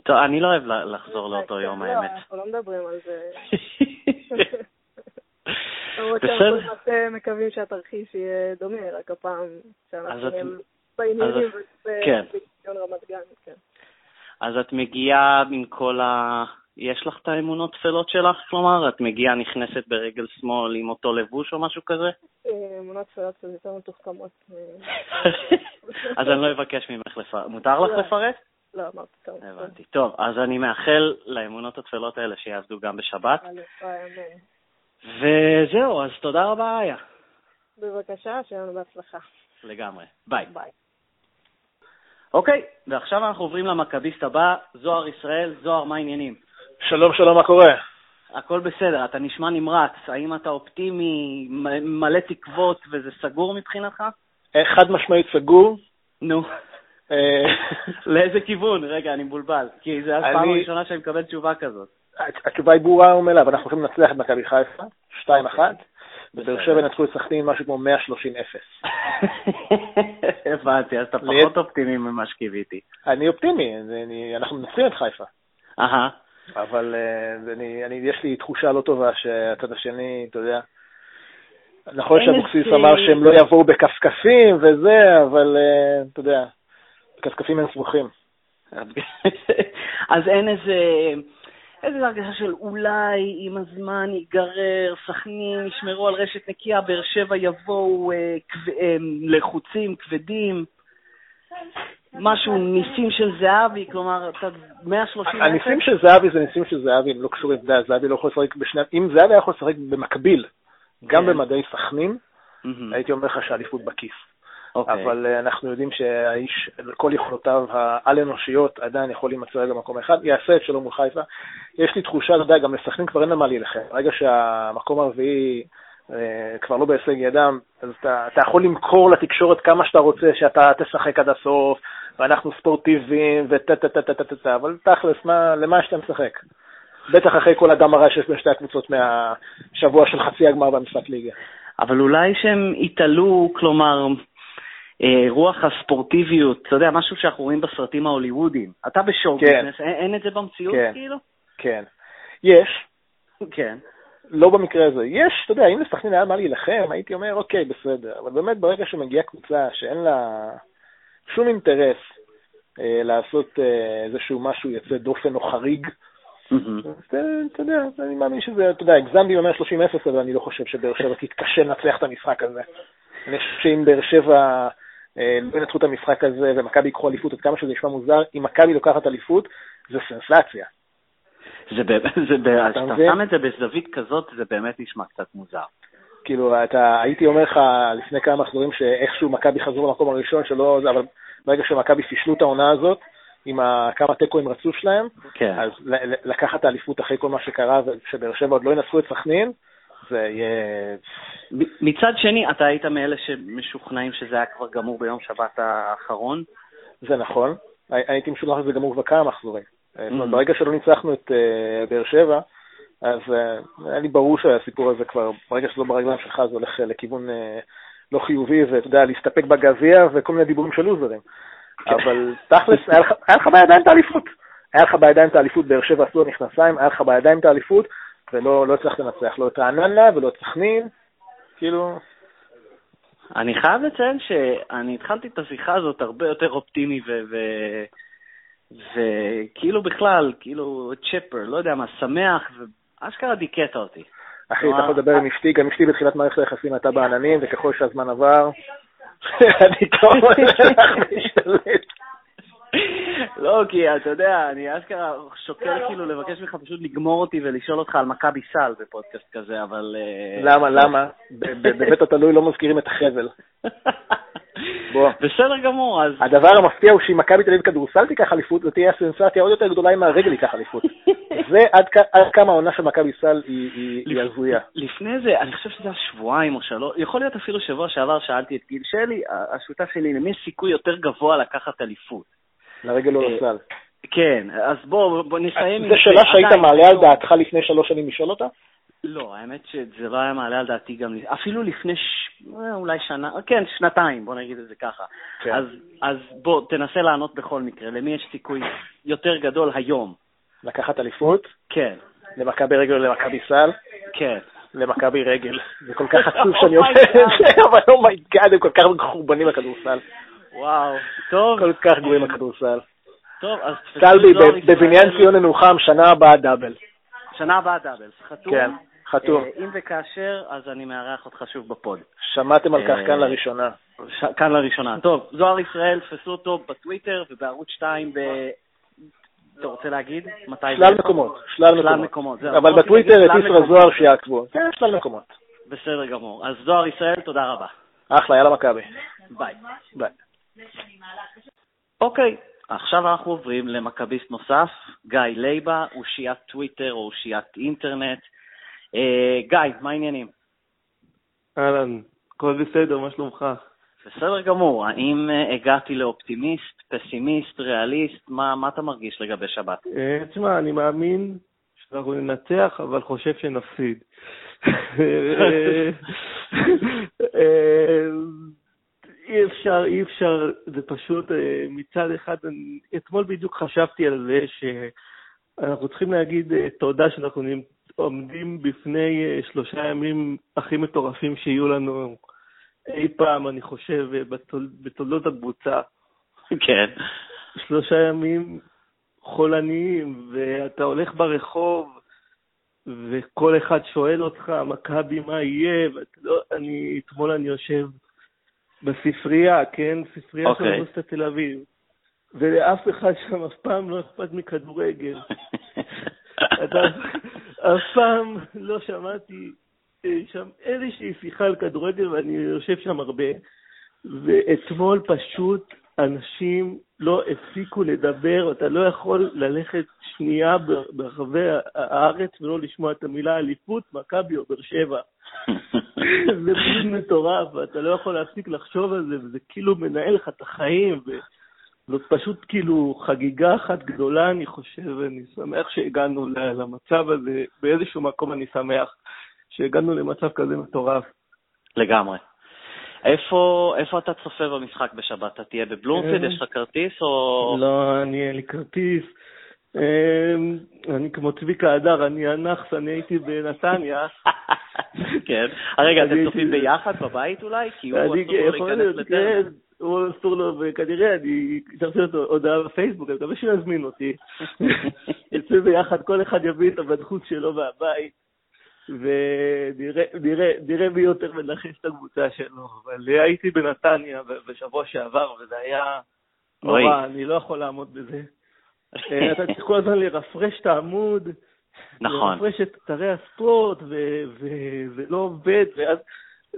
טוב, אני לא אוהב לחזור לאותו יום, לא, האמת. אנחנו לא מדברים על זה. *laughs* בסדר. מקווים שהתרחיש יהיה דומה, רק הפעם שאנחנו בעניינים כן. בציון רמת גן, כן. אז את מגיעה עם כל ה... יש לך את האמונות טפלות שלך? כלומר, את מגיעה, נכנסת ברגל שמאל עם אותו לבוש או משהו כזה? אה, אמונות טפלות זה יותר מתוחכמות. *laughs* אז אני לא אבקש ממך לפרט. מותר לך לא. לפרט? לא, אמרתי טוב. הבנתי. טוב, אז אני מאחל לאמונות הטפלות האלה שיעבדו גם בשבת. וזהו, אז תודה רבה, איה. בבקשה, שיהיה לנו בהצלחה. לגמרי. ביי. ביי. אוקיי, ועכשיו אנחנו עוברים למכביסט הבא, זוהר ישראל. זוהר, מה העניינים? שלום, שלום, מה קורה? הכל בסדר, אתה נשמע נמרץ. האם אתה אופטימי, מלא תקוות, וזה סגור מבחינתך? אה, חד משמעית סגור. נו. אה, *laughs* לאיזה כיוון? רגע, אני מבולבל. כי זו הפעם הראשונה שאני מקבל תשובה כזאת. התשובה היא ברורה ומלאה, ואנחנו הולכים לנצח את מכבי חיפה, 2-1. בבאר שבע נצחו את סכנין משהו כמו 130-0. *laughs* הבנתי, אז אתה פחות אופטימי ממה שקיוויתי. אני אופטימי, אנחנו מנצחים את חיפה. אהה. אבל אה, יש לי תחושה לא טובה שהצד השני, אתה יודע, נכון שאבוקסיס אמר שהם לא יבואו בכפכפים וזה, אבל אה, אתה יודע, בכפכפים הם סמוכים. אז אין איזה... איזו הרגשה של אולי עם הזמן ייגרר, סכנין ישמרו על רשת נקייה, באר שבע יבואו אה, כב, אה, לחוצים, כבדים. משהו, ניסים של זהבי, כלומר, אתה 130... הניסים של זהבי זה ניסים של זהבי, הם לא קשורים, אתה יודע, זהבי לא יכול לשחק בשני... אם זהבי היה יכול לשחק במקביל, גם כן. במדעי סכנין, הייתי אומר לך שהאליפות בכיס. Okay. אוקיי. אבל uh, אנחנו יודעים שהאיש, כל יכולותיו העל-אנושיות עדיין יכול להימצא רגע במקום אחד, יעשה את שלום מול חיפה. יש לי תחושה, אתה יודע, גם לסכנין כבר אין למה להילחם. ברגע שהמקום הרביעי uh, כבר לא בהישג ידם, אז אתה, אתה יכול למכור לתקשורת כמה שאתה רוצה, שאתה תשחק עד הסוף, ואנחנו ספורטיביים, וטה טה טה טה טה טה אבל תכלס, למה שאתה משחק? בטח אחרי כל הדם הרע שיש בין שתי הקבוצות מהשבוע של חצי הגמר במשחק ליגה. אבל אולי שהם יתעלו, כלומר, אה, רוח הספורטיביות, אתה יודע, משהו שאנחנו רואים בסרטים ההוליוודיים. אתה בשואו כן. ביזנס, אין, אין את זה במציאות כן. כאילו? כן. יש. כן. לא במקרה הזה. יש, אתה יודע, אם לסכנין היה מה להילחם, הייתי אומר, אוקיי, בסדר. אבל באמת, ברגע שמגיעה קבוצה שאין לה שום אינטרס אה, לעשות אה, איזשהו משהו יוצא דופן או חריג, אז אתה יודע, אני מאמין שזה, אתה יודע, הגזמתי ב-130-0, אבל אני לא חושב שבאר שבע תתקשה לנצח את המשחק הזה. אני חושב שאם באר שבע אה, לא ינצחו את המשחק הזה ומכבי ייקחו אליפות, עד כמה שזה נשמע מוזר, אם מכבי לוקחת אליפות, זה סנסציה. זה באמת, כשאתה שם את זה בזווית כזאת, זה באמת נשמע קצת מוזר. כאילו, אתה, הייתי אומר לך לפני כמה מחזורים שאיכשהו מכבי חזרו למקום הראשון שלא, אבל ברגע שמכבי פישלו את העונה הזאת, עם כמה תיקואים רצוף שלהם, כן. אז לקחת את האליפות אחרי כל מה שקרה, ושבאר שבע עוד לא ינצחו את סכנין, זה יהיה... מצד שני, אתה היית מאלה שמשוכנעים שזה היה כבר גמור ביום שבת האחרון? זה נכון. הייתי משוכנע שזה גמור כבר כמה מחזורים. Mm-hmm. ברגע שלא ניצחנו את uh, באר שבע, אז uh, היה לי ברור שהסיפור הזה כבר, ברגע שזה לא ברגליים שלך, זה הולך לכיוון uh, לא חיובי, ואתה יודע, להסתפק בגביע וכל מיני דיבורים של לוזרים. כן. אבל תכלס, היה לך בידיים את האליפות. היה לך בידיים את האליפות, באר שבע עשו המכנסיים, היה לך בידיים את האליפות, ולא לא הצלחת לנצח לא את רעננה ולא את סכנין, כאילו... אני חייב לציין שאני התחלתי את השיחה הזאת הרבה יותר אופטימי וכאילו בכלל, כאילו צ'פר, לא יודע מה, שמח, ואשכרה דיכאת אותי. אחי, אתה יכול לדבר עם אשתי, גם אשתי בתחילת מערכת היחסים הייתה בעננים, וככל שהזמן עבר, *laughs* אני *laughs* כבר משתלט. לא, כי אתה יודע, אני אשכרה שוקל כאילו לבקש ממך פשוט לגמור אותי ולשאול אותך על מכבי סל בפודקאסט כזה, אבל... אה, למה, למה? בבית התלוי לא מזכירים את החבל. בוא. בסדר גמור, אז... הדבר המפתיע הוא שאם מכבי תל אביב כדורסל תיקח אליפות, זו תהיה הסנסציה עוד יותר גדולה אם הרגל ייקח אליפות. *laughs* זה עד כמה העונה של מכבי סל היא הזויה. לפני זה, אני חושב שזה היה שבועיים או שלוש, יכול להיות אפילו שבוע שעבר שאלתי את גיל שלי, השותף שלי, למי יש סיכוי יותר גבוה לקחת אליפות? לרגל לא לסל. אה, כן, אז בוא, בוא נסיים עם זה. זו שאלה שהיית מעלה על דעתך לפני שלוש שנים לשאול אותה? לא, האמת שזה לא היה מעלה על דעתי גם, אפילו לפני ש... אה, אולי שנה, כן, שנתיים, בוא נגיד את זה ככה. כן. אז, אז בוא, תנסה לענות בכל מקרה, למי יש סיכוי יותר גדול היום? לקחת אליפות? כן. למכבי רגל או למכבי סל? כן. למכבי רגל. זה כל כך עצוב *laughs* שאני אומר את זה, אבל oh my god, הם כל כך מחורבנים לכדורסל. וואו, טוב. כל כך גרועים הכדורסל. טוב, אז... סלבי, בבניין ציון ננוחם, שנה הבאה דאבל. שנה הבאה דאבל, חתום? כן, חתום. אה, אם וכאשר, אז אני מארח אותך שוב בפוד. שמעתם על כך כאן לראשונה. כאן לראשונה. טוב, זוהר ישראל, תפסו אותו בטוויטר ובערוץ 2 אתה רוצה להגיד? מתי? שלל מקומות, שלל מקומות. אבל בטוויטר את ישרא זוהר שיעקבו. כן, שלל מקומות. בסדר גמור. אז זוהר ישראל, תודה רבה. אחלה, יאללה מכבי. ביי. ביי. אוקיי, עכשיו אנחנו עוברים למכביסט נוסף, גיא לייבה, אושיית טוויטר או אושיית אינטרנט. אה, גיא, מה העניינים? אהלן, הכל בסדר, מה שלומך? בסדר גמור. האם אה, הגעתי לאופטימיסט, פסימיסט, ריאליסט? מה, מה אתה מרגיש לגבי שבת? אה, תשמע, אני מאמין שאנחנו ננצח, אבל חושב שנפסיד. *laughs* אי אפשר, אי אפשר, זה פשוט, אה, מצד אחד, אני, אתמול בדיוק חשבתי על זה שאנחנו צריכים להגיד אה, תודה שאנחנו עומדים בפני אה, שלושה ימים הכי מטורפים שיהיו לנו אי פעם, אני חושב, בתול, בתולדות הקבוצה. כן. שלושה ימים חולניים, ואתה הולך ברחוב, וכל אחד שואל אותך, מכבי, מה יהיה? לא, אני, אתמול אני יושב בספרייה, כן? ספרייה okay. של אוניברסיטת אוקיי. תל אביב. ולאף אחד שם אף פעם לא אכפת מכדורגל. *laughs* אתה, אף פעם לא שמעתי אה, שם איזושהי שיחה על כדורגל, ואני יושב שם הרבה. ואתמול פשוט אנשים לא הפסיקו לדבר, אתה לא יכול ללכת שנייה ברחבי הארץ ולא לשמוע את המילה אליפות, מכבי או באר שבע. *laughs* זה פשוט מטורף, ואתה לא יכול להפסיק לחשוב על זה, וזה כאילו מנהל לך את החיים, וזאת פשוט כאילו חגיגה אחת גדולה, אני חושב, ואני שמח שהגענו למצב הזה, באיזשהו מקום אני שמח שהגענו למצב כזה מטורף. לגמרי. איפה, איפה אתה צופה במשחק בשבת? אתה תהיה בבלומפיד? אה, יש לך כרטיס או... לא, אני אין לי כרטיס. אמ, אני כמו צביקה הדר, אני הנאחס, אני הייתי בנתניה. *laughs* כן. רגע, אתם צופים ביחד בבית אולי? כי הוא אסור לו להיכנס לטרם. כן, הוא אסור לו, וכנראה אני השארתי לו הודעה בפייסבוק, אני מקווה שהוא יזמין אותי. *laughs* יצא ביחד, כל אחד יביא את הבת חוץ שלו מהבית, ונראה מי יותר מנחש את הקבוצה שלו. אבל הייתי בנתניה בשבוע שעבר, וזה היה נורא, אני לא יכול לעמוד בזה. אתה צריך כל הזמן לרפרש את העמוד, נכון. לרפרש את אתרי הספורט, וזה לא עובד, ואז...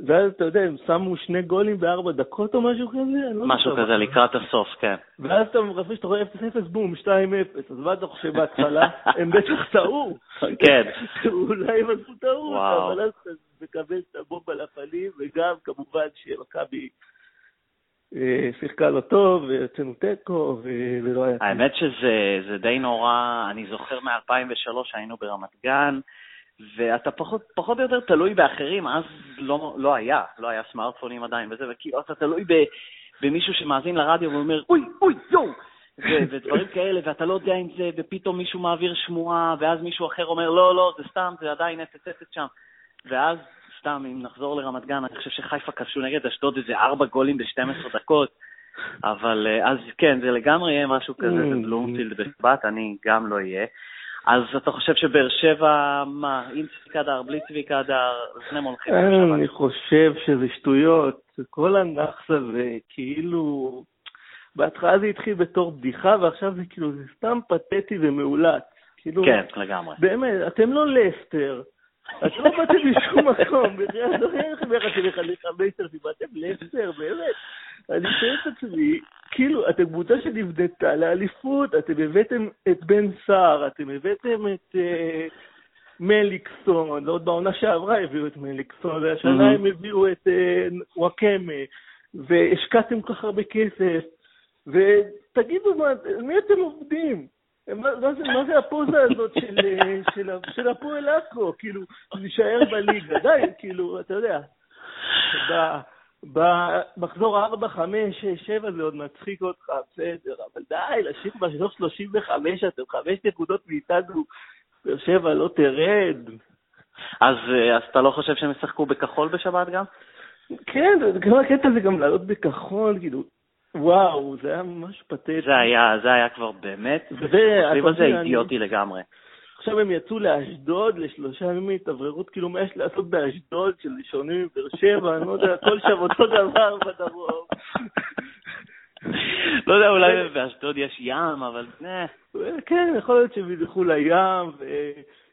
ואז אתה יודע, הם שמו שני גולים בארבע דקות או משהו כזה? לא משהו כזה, לקראת הסוף, כן. ואז אתה מרפש, אתה רואה 0-0, בום, 2-0, אז מה אתה חושב בהתחלה? *laughs* הם בטח טעו. כן. *laughs* אולי הם עשו טעות, אבל אז אתה מקבל את הבומבה לפנים, וגם כמובן שמכבי אה, שיחקה לא טוב, ויצאנו תיקו, ולא היה... האמת שזה די נורא, אני זוכר מ-2003 היינו ברמת גן, ואתה פחות, פחות או יותר תלוי באחרים, אז לא, לא היה, לא היה סמארטפונים עדיין וזה, וכאילו אתה תלוי ב, במישהו שמאזין לרדיו ואומר, אוי, אוי, יואו, *laughs* ודברים כאלה, ואתה לא יודע אם זה, ופתאום מישהו מעביר שמועה, ואז מישהו אחר אומר, לא, לא, זה סתם, זה עדיין אפס אפס שם. ואז סתם, אם נחזור לרמת גן, אני חושב שחיפה כבשו נגד אשדוד איזה ארבע גולים ב-12 דקות, אבל אה, אז כן, זה לגמרי יהיה משהו כזה בבלומפילד בשבת, אני גם לא אהיה. אז אתה חושב שבאר שבע, מה, עם צביקה דר, בלי צביקה דר, לפני הולכים בשבת? אני חושב שזה שטויות. כל הנאחס הזה, כאילו... בהתחלה זה התחיל בתור בדיחה, ועכשיו זה כאילו, זה סתם פתטי ומאולץ. כאילו, כן, לגמרי. באמת, אתם לא לסטר, אתם לא באתם משום מקום, בחייאת, לא היה לכם איך אתם מחנך המייסטרפים, אתם לסטר, באמת. אני שואל את עצמי, כאילו, אתם קבוצה שנבנתה לאליפות, אתם הבאתם את בן סער, אתם הבאתם את אה, מליקסון, עוד בעונה שעברה הביאו את מליקסון, והשנה הם הביאו את אה, וואקמה, והשקעתם כל כך הרבה כסף, ותגידו, מה, מי אתם עובדים? מה, מה, זה, מה זה הפוזה הזאת של, של, של הפועל עכו? כאילו, להישאר בליגה, די, כאילו, אתה יודע. במחזור 4, 5, 6, 7 זה עוד מצחיק אותך, בסדר, אבל די, להשאיר בשלוש 35, אתם חמש נקודות מאיתנו, באר שבע לא תרד. אז, אז אתה לא חושב שהם ישחקו בכחול בשבת גם? כן, גם הקטע זה גם לעלות בכחול, כאילו, וואו, זה היה ממש פתטי. זה היה, זה היה כבר באמת, חושבים על זה אידיוטי לגמרי. עכשיו הם יצאו לאשדוד לשלושה ימים התאווררות, כאילו מה יש לעשות באשדוד של שונים מבאר שבע, אני לא יודע, כל שם אותו דבר בדרום. לא יודע, אולי באשדוד יש ים, אבל... כן, יכול להיות שהם ילכו לים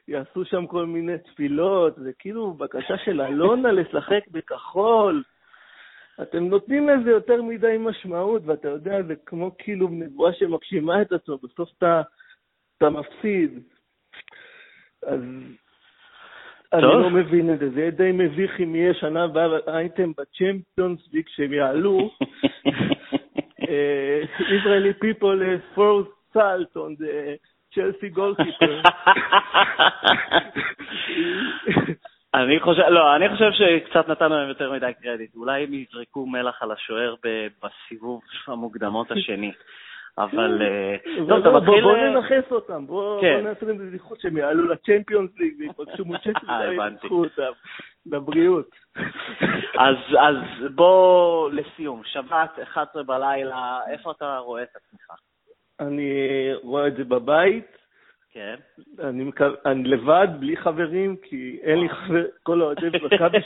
ויעשו שם כל מיני תפילות, זה כאילו בקשה של אלונה לשחק בכחול. אתם נותנים לזה יותר מדי משמעות, ואתה יודע, זה כמו כאילו נבואה שמגשימה את עצמו, בסוף אתה, אתה מפסיד. אז אני לא מבין את זה, זה יהיה די מביך אם יהיה שנה הבאה אייטם בצ'מפיונס ליג שהם יעלו. *laughs* Israeli people throw salt on the Chelsea goalkeeper. *laughs* אני חושב, לא, אני חושב שקצת נתנו להם יותר מדי קרדיט. אולי הם יזרקו מלח על השוער בסיבוב המוקדמות השני. אבל... טוב, אתה מתחיל... בוא ננכס אותם, בוא נעשה להם בזכות שהם יעלו לצ'מפיונס ליג ויפגשו מול צ'מפיונס ליג אותם. לבריאות. אז בוא לסיום, שבת, 11 בלילה, איפה אתה רואה את עצמך? אני רואה את זה בבית. כן. אני, מקו... אני לבד, בלי חברים, כי אין לי חבר, כל האוהדים מכבי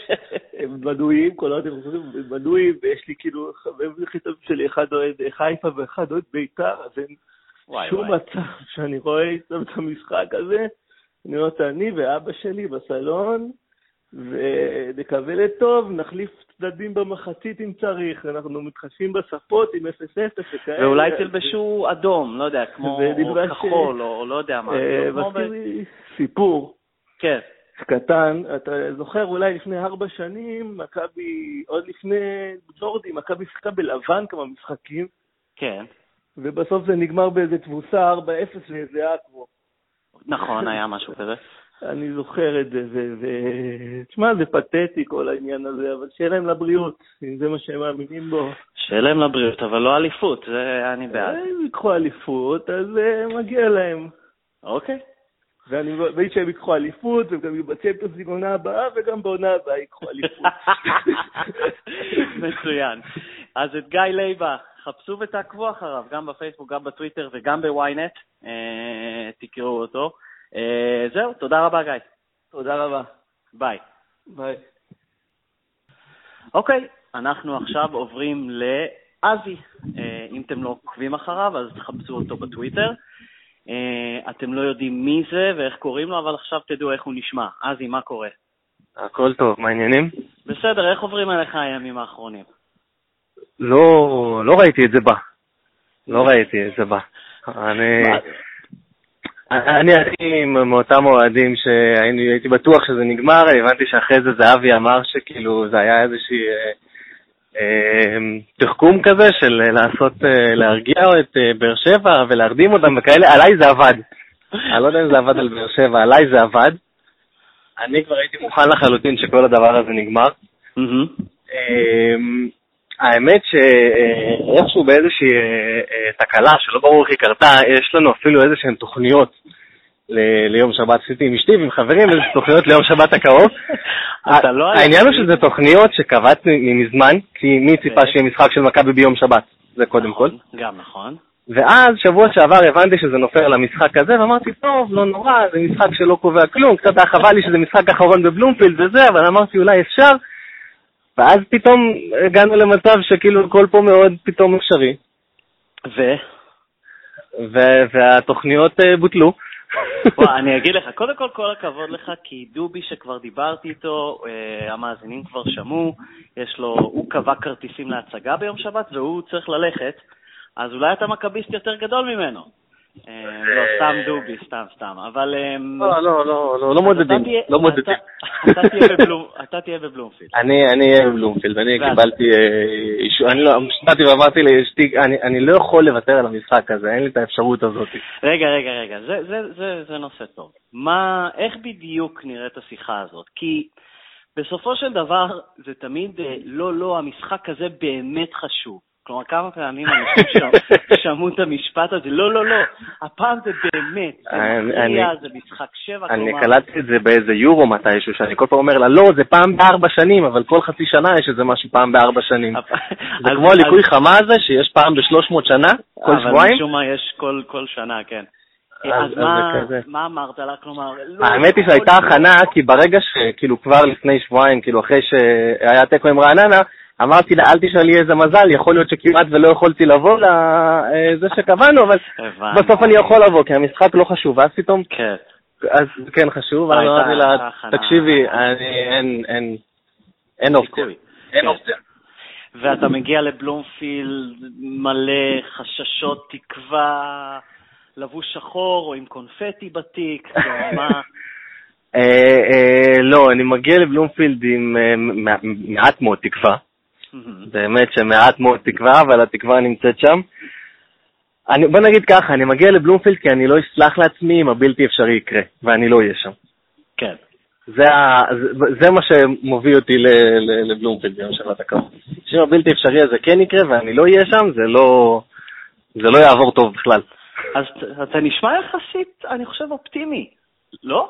הם בדויים, כל האוהדים הם בדויים, ויש לי כאילו חברים הכי טובים שלי, אחד אוהד חיפה ואחד אוהד בית"ר, אז אין וואי, שום וואי. מצב שאני רואה איתם את המשחק הזה. אני רואה את אני ואבא שלי בסלון, ונקווה לטוב, נחליף צדדים במחצית אם צריך, אנחנו מתחשבים בשפות עם 0-0 וכאלה. ואולי תלבשו אדום, לא יודע, כמו כחול, או לא יודע מה. אה, מזכיר לי סיפור. כן. קטן, אתה זוכר אולי לפני ארבע שנים, מכבי, עוד לפני ג'ורדי, מכבי שיחקה בלבן כמה משחקים. כן. ובסוף זה נגמר באיזה תבוסה 4-0 לאיזה אקרו. נכון, היה משהו כזה. אני זוכר את זה, ו... תשמע, זה פתטי כל העניין הזה, אבל שיהיה להם לבריאות, אם זה מה שהם מאמינים בו. שיהיה להם לבריאות, אבל לא אליפות, זה אני בעד. אם ייקחו אליפות, אז מגיע להם. אוקיי. ואני מבין שהם ייקחו אליפות, והם גם בצ'מפיונס ליג עונה הבאה, וגם בעונה הבאה ייקחו אליפות. *laughs* מצוין. אז את גיא לייבה, חפשו ותעקבו אחריו, גם בפייסבוק, גם בטוויטר וגם בוויינט, תקראו אותו. אה, זהו, תודה רבה, גיא. תודה רבה. ביי. ביי. אוקיי, אנחנו עכשיו עוברים לאזי. אה, אם אתם לא עוקבים אחריו, אז תחפשו אותו בטוויטר. אה, אתם לא יודעים מי זה ואיך קוראים לו, אבל עכשיו תדעו איך הוא נשמע. אזי, מה קורה? הכל טוב, מה העניינים? בסדר, איך עוברים עליך הימים האחרונים? לא, לא ראיתי את זה בא. לא ראיתי את זה בא. אני... אני הייתי מאותם אוהדים שהייתי בטוח שזה נגמר, הבנתי שאחרי זה זהבי אמר שכאילו זה היה איזושהי אה, אה, תחכום כזה של לעשות, אה, להרגיע את באר שבע ולהרדים אותם וכאלה, עליי זה עבד. אני לא יודע אם זה עבד על באר שבע, עליי זה עבד. אני כבר הייתי מוכן לחלוטין שכל הדבר הזה נגמר. האמת שאיכשהו באיזושהי אה, אה, תקלה שלא ברור איך היא קרתה, יש לנו אפילו איזשהן תוכניות ליום שבת. עשיתי עם אשתי ועם חברים איזה תוכניות ליום שבת הקרוב. *laughs* לא העניין הוא שזה תוכניות שקבעתי מזמן, כי מי ציפה שיהיה משחק של מכבי ביום שבת? זה קודם כל. גם נכון. ואז, שבוע שעבר הבנתי שזה נופל על המשחק הזה, ואמרתי, טוב, לא נורא, זה משחק שלא קובע כלום, קצת היה חבל לי שזה משחק אחרון בבלומפילד וזה, אבל אמרתי, אולי אפשר. ואז פתאום הגענו למצב שכאילו הכל פה מאוד פתאום אפשרי. ו? ו- והתוכניות uh, בוטלו. *laughs* ווא, אני אגיד לך, קודם כל כל הכבוד לך, כי דובי שכבר דיברתי איתו, uh, המאזינים כבר שמעו, יש לו, הוא קבע כרטיסים להצגה ביום שבת והוא צריך ללכת, אז אולי אתה מכביסט יותר גדול ממנו. אה, לא, סתם דובי, סתם, סתם, אבל... אמ, לא, לא, לא, לא, לא מודדים, לא מודדים. *laughs* אתה תהיה בבלומפילד. אני אהיה בבלומפילד, אני קיבלתי אה, אישור, אני לא, באתי ואמרתי לאשתי, אני לא יכול לוותר על המשחק הזה, אין לי את האפשרות הזאת. רגע, רגע, רגע, זה נושא טוב. מה, איך בדיוק נראית השיחה הזאת? כי... בסופו של דבר, זה תמיד, אה, לא, לא, המשחק הזה באמת חשוב. כלומר, כמה פעמים אנשים *laughs* שמעו את המשפט הזה, לא, לא, לא, הפעם זה באמת, זה מכריע, זה משחק שבע, כלומר... אני קלטתי את זה באיזה יורו מתישהו, שאני כל פעם אומר לה, לא, זה פעם בארבע שנים, אבל כל חצי שנה יש איזה משהו פעם בארבע שנים. זה כמו הליקוי חמה הזה, שיש פעם בשלוש מאות שנה, כל שבועיים. אבל משום מה יש כל שנה, כן. אז מה אמרת לה? כלומר, לא... האמת היא שהייתה הכנה, כי ברגע שכאילו כבר לפני שבועיים, כאילו אחרי שהיה תיקו עם רעננה, אמרתי לה, אל תשאלי איזה מזל, יכול להיות שכמעט ולא יכולתי לבוא לזה אה, שקבענו, אבל בסוף אני יכול לבוא, כי המשחק לא חשוב, ואז פתאום... כן. אז כן חשוב, ואז אמרתי לה, תקשיבי, אין, אופציה. אין אופציה. ואתה מגיע לבלומפילד מלא חששות, תקווה, לבוש שחור או עם קונפטי בתיק, מה... *laughs* אה, אה, לא, אני מגיע לבלומפילד עם מעט מאוד תקווה. באמת שמעט מאוד תקווה, אבל התקווה נמצאת שם. אני, בוא נגיד ככה, אני מגיע לבלומפילד כי אני לא אסלח לעצמי אם הבלתי אפשרי יקרה, ואני לא אהיה שם. כן. זה, ה, זה, זה מה שמוביל אותי לבלומפילד ביום שבת הקרוב. שאם הבלתי אפשרי הזה כן יקרה ואני לא אהיה שם, זה לא, זה לא יעבור טוב בכלל. אז אתה נשמע יחסית, אני חושב, אופטימי, לא?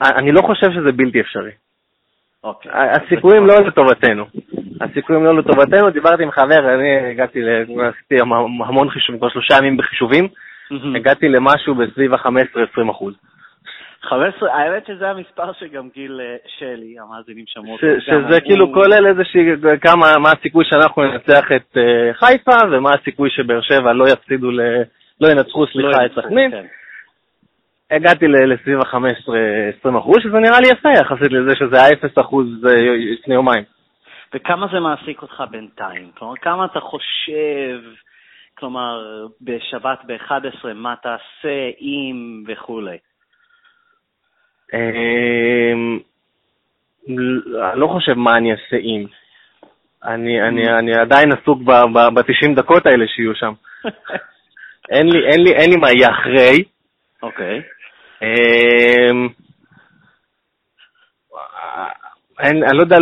אני לא חושב שזה בלתי אפשרי. אוקיי. הסיכויים לא לטובתנו. הסיכויים לא לטובתנו. דיברתי עם חבר, אני הגעתי, עשיתי המון חישובים, כבר שלושה ימים בחישובים, הגעתי למשהו בסביב ה-15-20 אחוז. 15, האמת שזה המספר שגם גיל אה, שלי, המאזינים שמעו אותו. שזה כאילו כולל איזושהי, כמה, מה הסיכוי שאנחנו ננצח את אה, חיפה, ומה הסיכוי שבאר שבע לא יפסידו, לא ינצחו, סליחה, לא את סכנין. הגעתי לסביב ה-15-20 אחוז, שזה נראה לי יפה יחסית לזה שזה ה-0 אחוז אה, לפני יומיים. וכמה זה מעסיק אותך בינתיים? כלומר, כמה אתה חושב, כלומר, בשבת ב-11, מה תעשה אם וכולי? אמ, אני לא חושב מה אני אעשה אם. אני, אני, mm. אני עדיין עסוק ב-90 דקות האלה שיהיו שם. *laughs* אין לי, אין לי, אין לי מה יהיה אחרי. אוקיי. אמ, אני לא יודע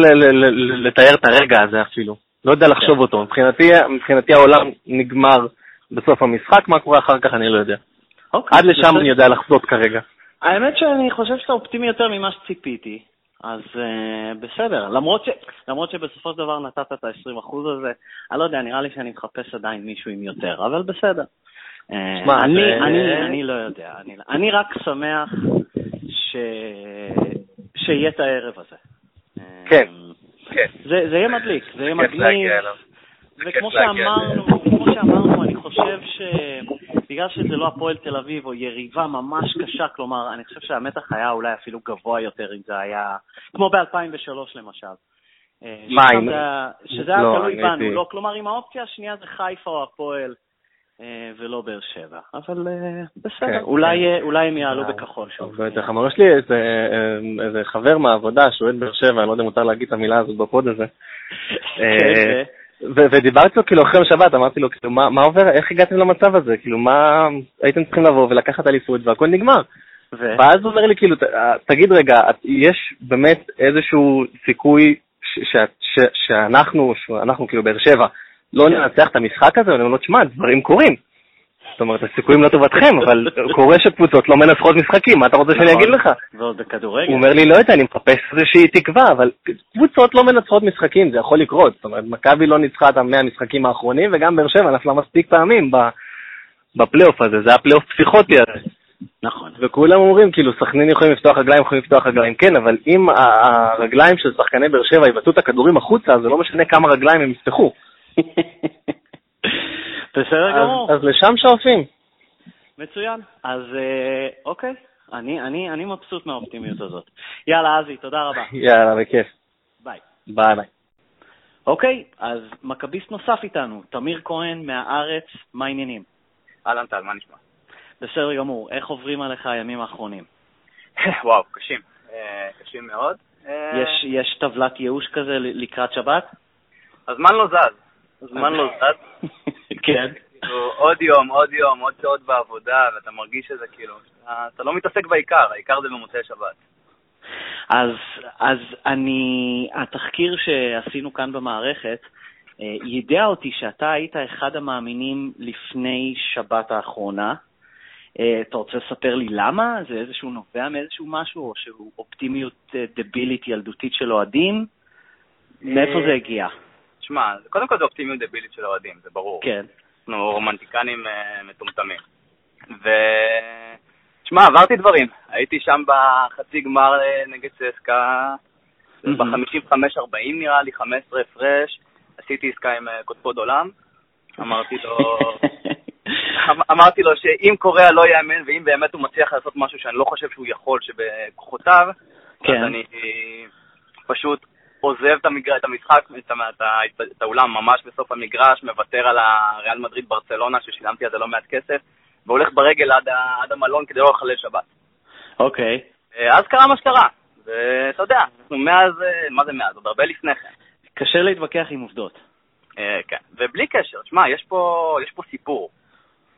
לתאר את הרגע הזה אפילו. לא יודע לחשוב כן. אותו. מבחינתי, מבחינתי העולם נגמר בסוף המשחק, מה קורה אחר כך אני לא יודע. אוקיי, עד לשם אני יודע לחזות כרגע. האמת שאני חושב שאתה אופטימי יותר ממה שציפיתי, אז uh, בסדר. למרות, ש, למרות שבסופו של דבר נתת את ה-20% הזה, אני לא יודע, נראה לי שאני מחפש עדיין מישהו עם יותר, אבל בסדר. אה, שמה, אני, זה... אני, אני לא יודע, אני, אני רק שמח ש... שיהיה את הערב הזה. כן, אה, כן. זה, זה יהיה מדליק, זה יהיה מדליק. וכמו שאמרנו, כמו שאמרנו, אני חושב שבגלל שזה לא הפועל תל אביב או יריבה ממש קשה, כלומר, אני חושב שהמתח היה אולי אפילו גבוה יותר אם זה היה, כמו ב-2003 למשל. אה, מה, אם... שזה היה לא, תלוי בנו, לא, כלומר, אם האופציה השנייה זה חיפה או הפועל, אה, ולא באר שבע. אבל אה, בסדר, כן, אולי, אולי הם יעלו בכחול שוב. יותר חמור. יש לי איזה חבר מהעבודה שהוא אוהד באר שבע, אני לא יודע אם מותר להגיד את המילה הזאת בפוד הזה. *laughs* כן, ודיברתי איתו כאילו אחרי שבת, אמרתי לו, כאילו, מה, עובר, איך הגעתם למצב הזה? כאילו, מה, הייתם צריכים לבוא ולקחת אליפות והכל נגמר. ואז הוא אומר לי, כאילו, תגיד רגע, יש באמת איזשהו סיכוי שאנחנו, שאנחנו כאילו באר שבע, לא. ננצח את המשחק הזה? ואני אומר לו, תשמע, דברים קורים. זאת אומרת, הסיכויים לטובתכם, אבל קורה שקבוצות לא מנצחות משחקים, מה אתה רוצה שאני אגיד לך? ועוד בכדורגל. הוא אומר לי, לא יודע, אני מחפש איזושהי תקווה, אבל קבוצות לא מנצחות משחקים, זה יכול לקרות. זאת אומרת, מכבי לא ניצחה את המאה המשחקים האחרונים, וגם באר שבע נפלה מספיק פעמים בפלייאוף הזה, זה היה פלייאוף פסיכוטי הזה. נכון. וכולם אומרים, כאילו, סכנין יכולים לפתוח רגליים, יכולים לפתוח רגליים. כן, אבל אם הרגליים של שחקני באר שבע יבעטו את הכדורים החוצה, זה לא משנה כמה רגליים הם יפתחו. *laughs* בסדר גמור. אז לשם שואפים. מצוין. אז אה, אוקיי, אני, אני, אני מבסוט מהאופטימיות הזאת. יאללה, אזי, תודה רבה. *laughs* יאללה, בכיף. ביי. ביי ביי. אוקיי, אז מכביסט נוסף איתנו, תמיר כהן מהארץ, מה העניינים? אהלן טל, מה נשמע? בסדר גמור, איך עוברים עליך הימים האחרונים? *laughs* וואו, קשים. אה, קשים מאוד. אה, יש, יש טבלת ייאוש כזה לקראת שבת? הזמן לא זז. הזמן לא זז. *laughs* כן. כאילו, עוד יום, עוד יום, עוד שעות בעבודה, ואתה מרגיש שזה כאילו, אתה לא מתעסק בעיקר, העיקר זה במוצאי שבת. אז, אז אני, התחקיר שעשינו כאן במערכת, אה, יידע אותי שאתה היית אחד המאמינים לפני שבת האחרונה. אה, אתה רוצה לספר לי למה? זה איזשהו נובע מאיזשהו משהו, או שהוא אופטימיות אה, דבילית ילדותית של אוהדים? מאיפה זה הגיע? תשמע, קודם כל זה אופטימיות דבילית של אוהדים, זה ברור. כן. אנחנו רומנטיקנים uh, מטומטמים. ו... שמע, עברתי דברים. הייתי שם בחצי גמר נגד צסקה, ב-55-40 נראה לי, 15 הפרש. עשיתי עסקה עם קודפוד עולם. אמרתי לו, *laughs* אמ-, אמרתי לו שאם קוריאה לא יאמן, ואם באמת הוא מצליח לעשות משהו שאני לא חושב שהוא יכול, שבכוחותיו, כן. אז אני פשוט עוזב את, המגר... את המשחק, את, את, את האולם ממש בסוף המגרש, מוותר על הריאל מדריד ברצלונה, ששילמתי על זה לא מעט כסף, והולך ברגל עד. עד המלון כדי לא לחלל שבת. אוקיי. אה, אז קרה מה שקרה, ואתה יודע, אנחנו מאז, אה, מה זה מאז? עוד הרבה לפני כן. קשה להתווכח עם עובדות. אה, כן, ובלי קשר, תשמע, יש פה, יש פה סיפור,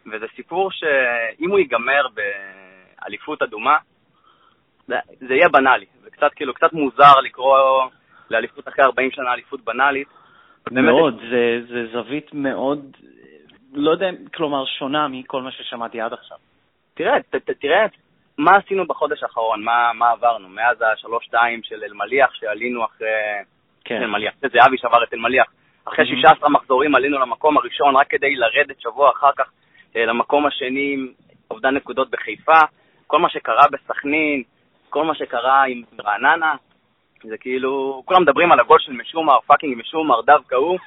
וזה סיפור שאם הוא ייגמר באליפות אדומה, זה, זה יהיה בנאלי, וקצת כאילו, קצת מוזר לקרוא לאליפות אחרי 40 שנה אליפות בנאלית. מאוד, זה, זה זווית מאוד, לא יודע, כלומר, שונה מכל מה ששמעתי עד עכשיו. תראה, ת, ת, תראה מה עשינו בחודש האחרון, מה, מה עברנו, מאז השלוש-שתיים של אלמליח, שעלינו אחרי... כן. אלמליח, זה זהבי שבר את אלמליח. אחרי 16 מחזורים עלינו למקום הראשון, רק כדי לרדת שבוע אחר כך אה, למקום השני עם אובדן נקודות בחיפה. כל מה שקרה בסכנין, כל מה שקרה עם רעננה, זה כאילו, כולם מדברים על הגול של משומר, fucking משומר, דווקא הוא.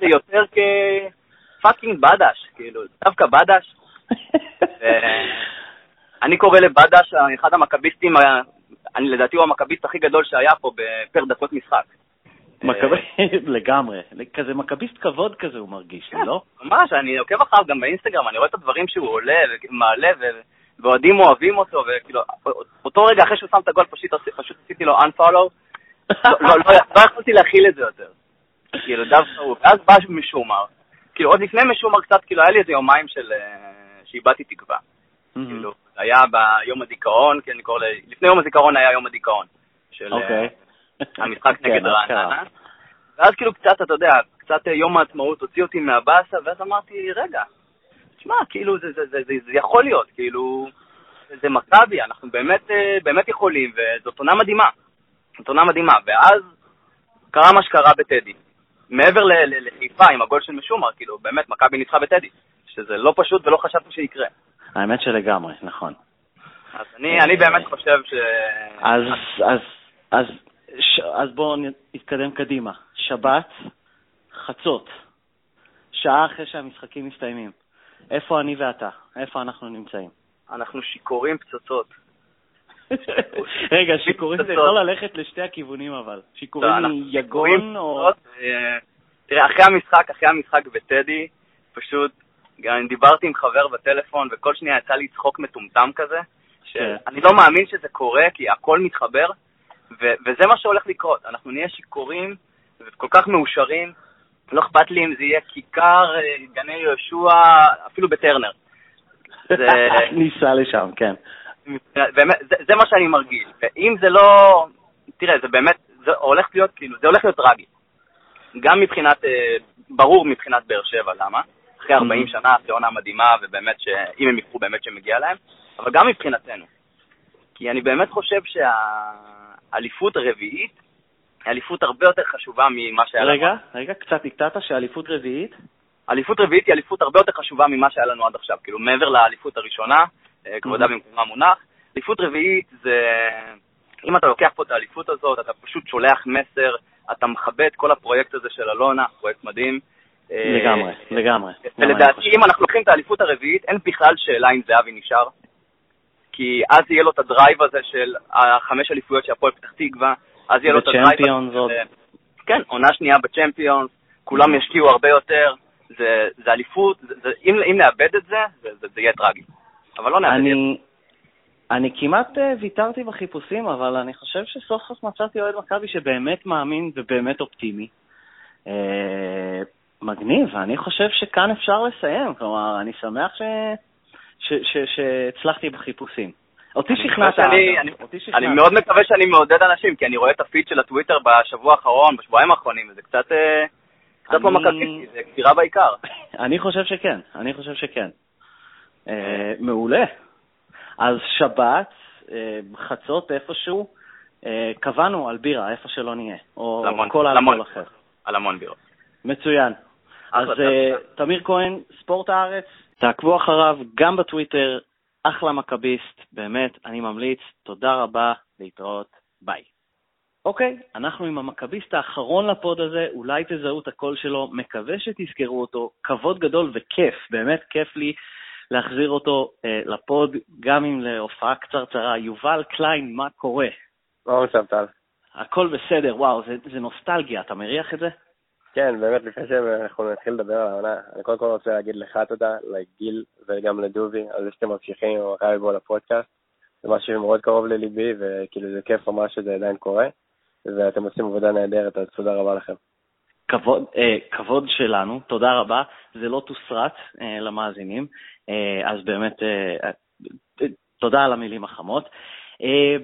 זה *laughs* יותר כפאקינג בדש, כאילו, דווקא בדש. *laughs* אני קורא לבדש אחד המכביסטים, אני לדעתי הוא המכביסט הכי גדול שהיה פה בפר דקות משחק. *laughs* לגמרי, כזה מכביסט כבוד כזה הוא מרגיש, כן, לא? ממש, אני עוקב אחריו גם באינסטגרם, אני רואה את הדברים שהוא עולה ומעלה, ואוהדים אוהבים אותו, וכאילו, אותו רגע אחרי שהוא שם את הגול פשוט עשיתי לו unfollow, לא, לא, לא, לא יכולתי להכיל את זה יותר. כאילו, דווקא הוא, ואז בא משומר, כאילו, עוד לפני משומר קצת, כאילו, היה לי איזה יומיים של, אה, שאיבדתי תקווה. כאילו, היה ביום הדיכאון, כי אני קורא, לפני יום הזיכרון היה יום הדיכאון. של אוקיי. המשחק *laughs* כן, נגד רעננה. ואז כאילו קצת, אתה יודע, קצת אה, יום העצמאות הוציא אותי מהבאסה, ואז אמרתי, רגע, תשמע, כאילו, זה, זה, זה, זה, זה יכול להיות, כאילו, זה מכבי, אנחנו באמת, אה, באמת יכולים, וזאת עונה מדהימה. זאת עונה מדהימה. ואז קרה מה שקרה בטדי. מעבר לחיפה עם הגול של משומר, כאילו, באמת, מכבי ניצחה בטדי. שזה לא פשוט ולא חשבתי שיקרה. האמת שלגמרי, נכון. אז אני, אני באמת חושב ש... אז, אז, אז, ש... אז בואו נתקדם קדימה. שבת, חצות, שעה אחרי שהמשחקים מסתיימים. איפה אני ואתה? איפה אנחנו נמצאים? אנחנו שיכורים פצצות. *laughs* רגע, שיכורים זה יכול ללכת לשתי הכיוונים אבל. שיכורים מיגון או... אה, תראה, אחרי המשחק, אחרי המשחק בטדי, פשוט, גם דיברתי עם חבר בטלפון, וכל שנייה יצא לי צחוק מטומטם כזה, שאני כן. לא מאמין שזה קורה, כי הכל מתחבר, וזה מה שהולך לקרות. אנחנו נהיה שיכורים וכל כך מאושרים, לא אכפת לי אם זה יהיה כיכר, אה, גני יהושע, אפילו בטרנר. זה... *laughs* ניסע לשם, כן. באמת, זה, זה מה שאני מרגיש. ואם זה לא... תראה, זה באמת, זה הולך להיות, כאילו, זה הולך להיות טרגי. גם מבחינת, אה, ברור מבחינת באר שבע, למה? אחרי 40 mm-hmm. שנה, אחרי עונה מדהימה, ובאמת, שאם הם יקחו, באמת שמגיע להם, אבל גם מבחינתנו. כי אני באמת חושב שהאליפות הרביעית אליפות הרבה יותר חשובה ממה שהיה לנו. רגע, רגע, קצת נקטעת שאליפות רביעית? אליפות רביעית היא אליפות הרבה יותר חשובה ממה שהיה לנו עד עכשיו. כאילו, מעבר לאליפות הראשונה, אה, כבודה במקומה מונח, אליפות רביעית זה... אם אתה לוקח פה את האליפות הזאת, אתה פשוט שולח מסר, אתה מכבד כל הפרויקט הזה של אלונה, פרויקט מדהים. אה, לגמרי, לגמרי. ולדעתי, אם אנחנו לוקחים את האליפות הרביעית, אין בכלל שאלה אם זהבי נשאר. כי אז יהיה לו את ה drive הזה של החמש אליפויות של הפועל פתח תקווה, אז יהיה לו את הדרייב. כן, עונה שנייה בצ'מפיונס, כולם ישקיעו הרבה יותר, זה, זה אליפות, זה, זה, אם, אם נאבד את זה, זה, זה, זה יהיה טרגי. אבל לא נאבד את זה. אני כמעט uh, ויתרתי בחיפושים, אבל אני חושב שסוף סוף מצאתי אוהד מכבי שבאמת מאמין ובאמת אופטימי. Uh, מגניב, אני חושב שכאן אפשר לסיים. כלומר, אני שמח ש... ש... ש... שהצלחתי בחיפושים. אותי שכנעת. אני מאוד מקווה שאני מעודד אנשים, כי אני רואה את הפיד של הטוויטר בשבוע האחרון, בשבועיים האחרונים, וזה קצת... אה, קצת לא מכבי, זה כפירה בעיקר. *laughs* אני חושב שכן, אני חושב שכן. אה, מעולה. אז שבת, אה, חצות איפשהו, קבענו על בירה, איפה שלא נהיה, או כל אלכוהול אחר. על המון בירות. מצוין. אז תמיר כהן, ספורט הארץ, תעקבו אחריו גם בטוויטר, אחלה מכביסט, באמת, אני ממליץ, תודה רבה, להתראות, ביי. אוקיי, אנחנו עם המכביסט האחרון לפוד הזה, אולי תזהו את הקול שלו, מקווה שתזכרו אותו, כבוד גדול וכיף, באמת כיף לי להחזיר אותו אה, לפוד, גם אם להופעה קצרצרה. יובל קליין, מה קורה? מה המצב, טל? הכל בסדר, וואו, זה, זה נוסטלגיה, אתה מריח את זה? כן, באמת, לפני שאנחנו נתחיל לדבר על העונה, אני קודם כל רוצה להגיד לך תודה, לגיל וגם לדובי, על זה שאתם ממשיכים עם מכבי בו לפודקאסט. זה משהו שמאוד קרוב לליבי, וכאילו זה כיף ממש שזה עדיין קורה, ואתם עושים עבודה נהדרת, אז תודה רבה לכם. כבוד, אה, כבוד שלנו, תודה רבה. זה לא תוסרט אה, למאזינים, אה, אז באמת, אה, אה, תודה על המילים החמות. אה,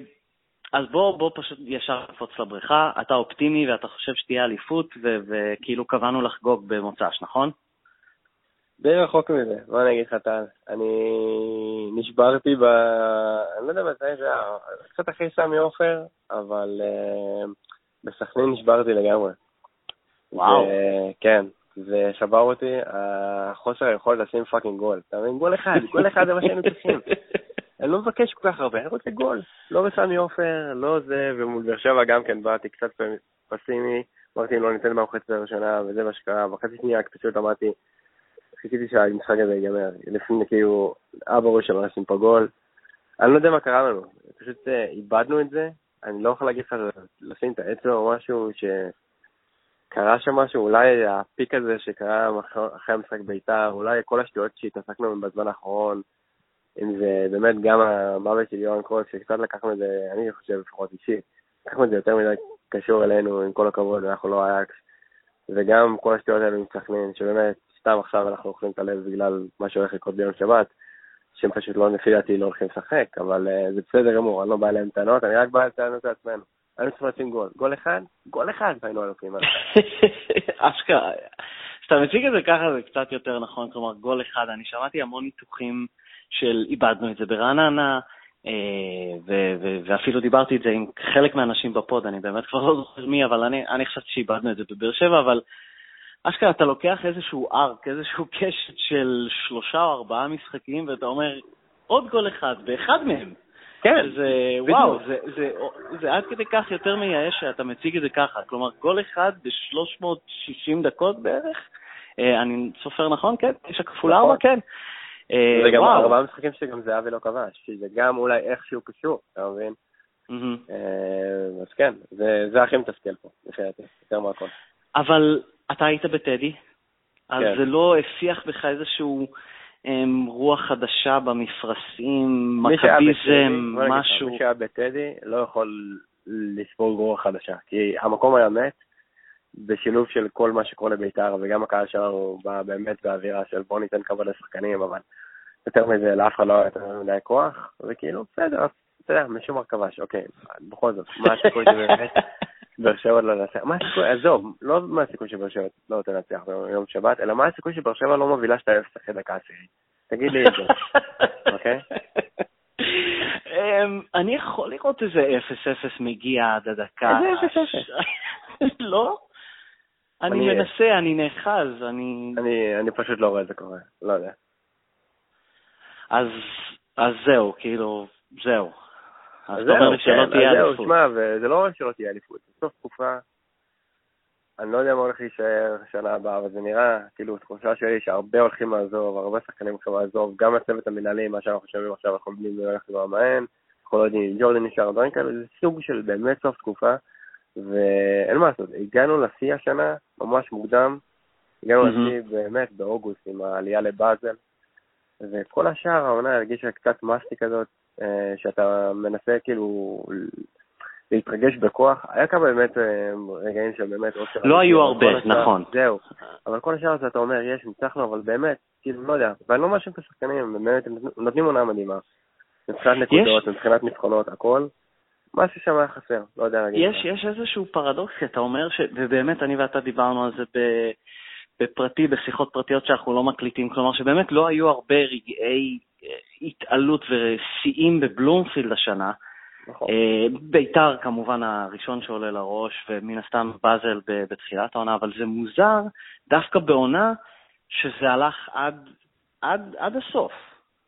אז בוא, בוא פשוט ישר נקפוץ לבריכה. אתה אופטימי ואתה חושב שתהיה אליפות, וכאילו קבענו לחגוג במוצ"ש, נכון? די רחוק מזה, בוא אני אגיד לך, טל. אני נשברתי ב... אני לא יודע מתי זה היה, קצת אחרי סמי עופר, אבל uh, בסכנין נשברתי לגמרי. וואו. ו... כן, זה שבר אותי, החוסר היכולת לשים fucking גול. אתה מבין? גול אחד, גול אחד זה מה שהיינו צריכים. *laughs* אני לא מבקש כל כך הרבה, אני רוצה גול. לא בסמי עופר, לא זה, ומול באר שבע גם כן באתי קצת פסימי, אמרתי אם לא ניתן במחצית הראשונה, וזה מה שקרה. בחצי שנייה פשוט אמרתי, חיכיתי שהמשחק הזה ייגמר. לפני כאילו, אבא ראש אמר לשים פה גול. אני לא יודע מה קרה לנו, פשוט אה, איבדנו את זה. אני לא יכול להגיד לך לשים את האצבע או משהו שקרה שם משהו, אולי הפיק הזה שקרה אחרי המשחק בית"ר, אולי כל השטויות שהתעסקנו בזמן האחרון. אם זה באמת גם המוות של יורן קרוס, שקצת לקחנו את זה, אני חושב לפחות אישי, לקחנו את זה יותר מדי קשור אלינו, עם כל הכבוד, אנחנו לא אייקס, וגם כל השטויות האלה עם סכנין, שבאמת, סתם עכשיו אנחנו אוכלים את הלב בגלל מה שהולך לקרות ביום שבת, שהם פשוט לא, לפי דעתי, לא הולכים לשחק, אבל uh, זה בסדר גמור, אני לא בא אליהם טענות, אני רק בא אליהם טענות לעצמנו. היינו צריכים לשים גול. גול אחד? גול אחד והיינו אלופים. *laughs* אשכרה. כשאתה מציג את זה ככה זה קצת יותר נכון, כלומר גול אחד. אני שמעתי המון ניתוחים של איבדנו את זה ברעננה, אה, ואפילו דיברתי את זה עם חלק מהאנשים בפוד, אני באמת כבר לא זוכר מי, אבל אני, אני חשבתי שאיבדנו את זה בבאר שבע, אבל אשכרה אתה לוקח איזשהו ארק, איזשהו *laughs* קשת של שלושה או ארבעה משחקים, ואתה אומר, עוד גול אחד באחד מהם. כן, זה, וואו, זה, זה, זה, זה עד כדי כך יותר מייאש שאתה מציג את זה ככה. כלומר, גול אחד ב-360 דקות בערך, אה, אני סופר נכון? כן? תשע כפול ארבע? נכון. כן. אה, זה גם ארבעה משחקים שגם זהבי לא כבש, שזה גם אולי איכשהו קשור, אתה מבין? אה, אז כן, זה הכי מתסכל פה, דעתי, יותר מהכל. אבל אתה היית בטדי, אז כן. זה לא הפיח בך איזשהו אמ, רוח חדשה במפרשים, מכביזם, משהו. מי שהיה בטדי לא יכול לספוג רוח חדשה, כי המקום היה מת, בשילוב של כל מה שקורה לבית"ר, וגם הקהל שלנו בא באמת באווירה של בוא ניתן כבוד לשחקנים, אבל יותר מזה לאף אחד לא היה יותר מדי כוח, וכאילו, בסדר, אתה יודע, משום כבש, אוקיי, בכל זאת, מה הסיכוי שבאמת *laughs* באר שבע לא לנצח? מה הסיכוי, עזוב, לא מה הסיכוי שבאר שבע לא תנצח ביום שבת, אלא מה הסיכוי שבאר שבע לא מובילה שאתה אפס אחרי דקה עשירית? תגיד לי את זה, *laughs* אוקיי? אמ, אני יכול לראות איזה 0-0 מגיע עד הדקה. איזה 0-0? *laughs* לא? אני מנסה, אני נאחז, אני... אני פשוט לא רואה את זה קורה, לא יודע. אז, אז זהו, כאילו, זהו. אז אתה אומר לי שלא כן, תהיה אליפות. זהו, שמע, וזה לא רק שלא תהיה אליפות, בסוף תקופה, אני לא יודע מה הולך להישאר שנה הבאה, אבל זה נראה, כאילו, תחושה שלי שהרבה הולכים לעזוב, הרבה שחקנים הולכים לעזוב, גם הצוות המנהלי, מה שאנחנו חושבים עכשיו, אנחנו הולך כבר מהן, אנחנו לא יודעים אם ג'ורדן נשאר, דברים כאלה, זה סוג של באמת סוף תקופה. ואין מה לעשות, הגענו לשיא השנה ממש מוקדם, הגענו mm-hmm. לשיא באמת באוגוסט עם העלייה לבאזל, וכל השאר העונה הרגישה קצת מסטי כזאת, אה, שאתה מנסה כאילו להתרגש בכוח. היה כמה באמת אה, רגעים שבאמת... לא היו הרבה, נכון. זהו. אבל כל השאר הזה אתה אומר, יש, ניצחנו, אבל באמת, כאילו, לא יודע. ואני לא מאשים את השחקנים, באמת, הם נותנים עונה מדהימה. מבחינת נקודות, מבחינת ניצחונות, הכל. משהו שם היה חסר, לא יודע להגיד. יש, יש איזשהו פרדוקס, אתה אומר, ש... ובאמת אני ואתה דיברנו על זה ב... בפרטי, בשיחות פרטיות שאנחנו לא מקליטים, כלומר שבאמת לא היו הרבה רגעי אה, התעלות ושיאים בבלומפילד השנה. נכון. אה, ביתר כמובן הראשון שעולה לראש, ומן הסתם באזל בתחילת העונה, אבל זה מוזר דווקא בעונה שזה הלך עד, עד, עד הסוף.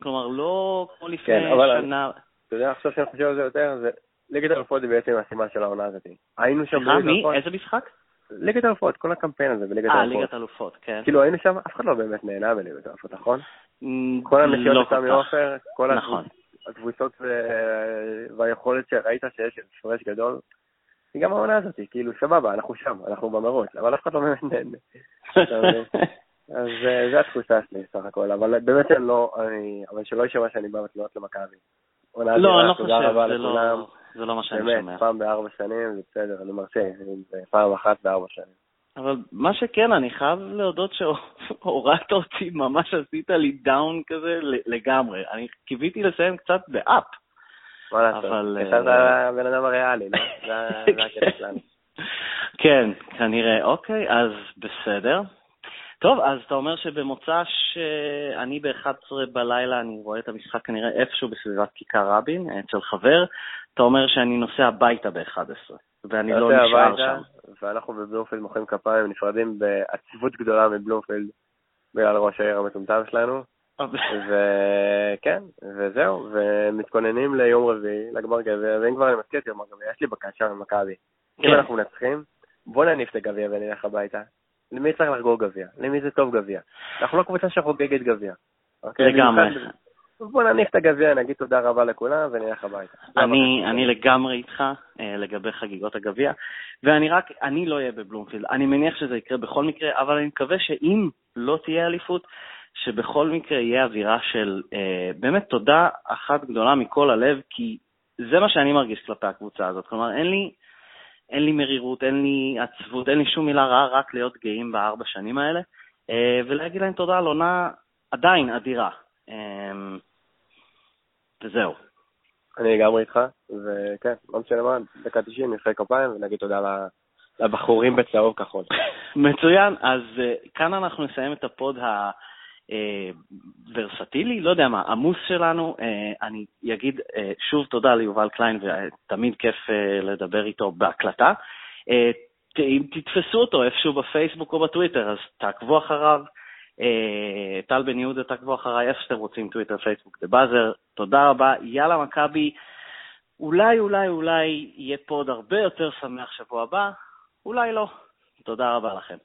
כלומר, לא כמו לפני כן, שנה. אתה יודע, עכשיו שאני חושב על זה יותר, זה ליגת אלופות זה בעצם הסימן של העונה הזאת. היינו שם בליגת אלופות. מי? איזה משחק? ליגת אלופות, כל הקמפיין הזה בליגת אלופות. אה, ליגת אלופות, כן. כאילו היינו שם, אף אחד לא באמת נהנה בליגת אלופות, נכון? כל הנסיעות לא לסמי עופר, כל נכון. הקבוצות והיכולת שראית שיש הפרש גדול, היא גם העונה הזאת, כאילו, סבבה, אנחנו שם, אנחנו במרוץ, אבל אף אחד לא באמת נהנה. *laughs* אז זו התחושה שלי סך הכל, אבל באמת לא, אבל שלא יישמע שאני בא בתלונות למכבי. לא, אני לא חושב, לא- זה לא מה שאני שומע. באמת, פעם בארבע שנים זה בסדר, אני מרשה, פעם אחת בארבע שנים. אבל מה שכן, אני חייב להודות שהורדת אותי, ממש עשית לי down כזה לגמרי. אני קיוויתי לסיים קצת ב up. מה לעשות? אתה הבן אדם הריאלי, לא? זה הקטע שלנו. כן, כנראה. אוקיי, אז בסדר. טוב, אז אתה אומר שבמוצא שאני ב-11 בלילה, אני רואה את המשחק כנראה איפשהו בסביבת כיכר רבין, אצל חבר, אתה אומר שאני נוסע הביתה ב-11, ואני לא נשאר שם. ואנחנו בבלומפילד מוחאים כפיים, נפרדים בעציבות גדולה מבלומפילד בגלל ראש העיר המטומטם שלנו. וכן, וזהו, ומתכוננים ליום רביעי, לגמר גביע, ואם כבר אני מזכיר את יום הגביע, יש לי בקשה ממכבי. אם כן. אנחנו מנצחים, בוא נניף את הגביע ונלך הביתה. למי צריך לחגוג גביע? למי זה טוב גביע? אנחנו לא קבוצה שחוגגת גביע. אוקיי? לגמרי. בוא נניח את הגביע, נגיד תודה רבה לכולם ונלך הביתה. אני, אני לגמרי איתך אה, לגבי חגיגות הגביע, ואני רק, אני לא אהיה בבלומפילד. אני מניח שזה יקרה בכל מקרה, אבל אני מקווה שאם לא תהיה אליפות, שבכל מקרה יהיה אווירה של אה, באמת תודה אחת גדולה מכל הלב, כי זה מה שאני מרגיש כלפי הקבוצה הזאת. כלומר, אין לי, אין לי מרירות, אין לי עצבות, אין לי שום מילה רעה, רק להיות גאים בארבע שנים האלה, אה, ולהגיד להם תודה על עונה עדיין אדירה. אה, וזהו. אני לגמרי איתך, וכן, לא משנה מה, דקה 90, נפחי כפיים ונגיד תודה לבחורים בצהוב כחול. *laughs* מצוין, אז כאן אנחנו נסיים את ה pod ה... אה, ורסטילי, לא יודע מה, עמוס שלנו. אה, אני אגיד אה, שוב תודה ליובל קליין, ותמיד כיף לדבר איתו בהקלטה. אם תתפסו אותו איפשהו בפייסבוק או בטוויטר, אז תעקבו אחריו. טל בן יהודה, תעקבו אחריי, איפה שאתם רוצים, טוויטר, פייסבוק, The Buzzer. תודה רבה, יאללה מכבי. אולי, אולי, אולי יהיה פה עוד הרבה יותר שמח שבוע הבא, אולי לא. תודה רבה לכם.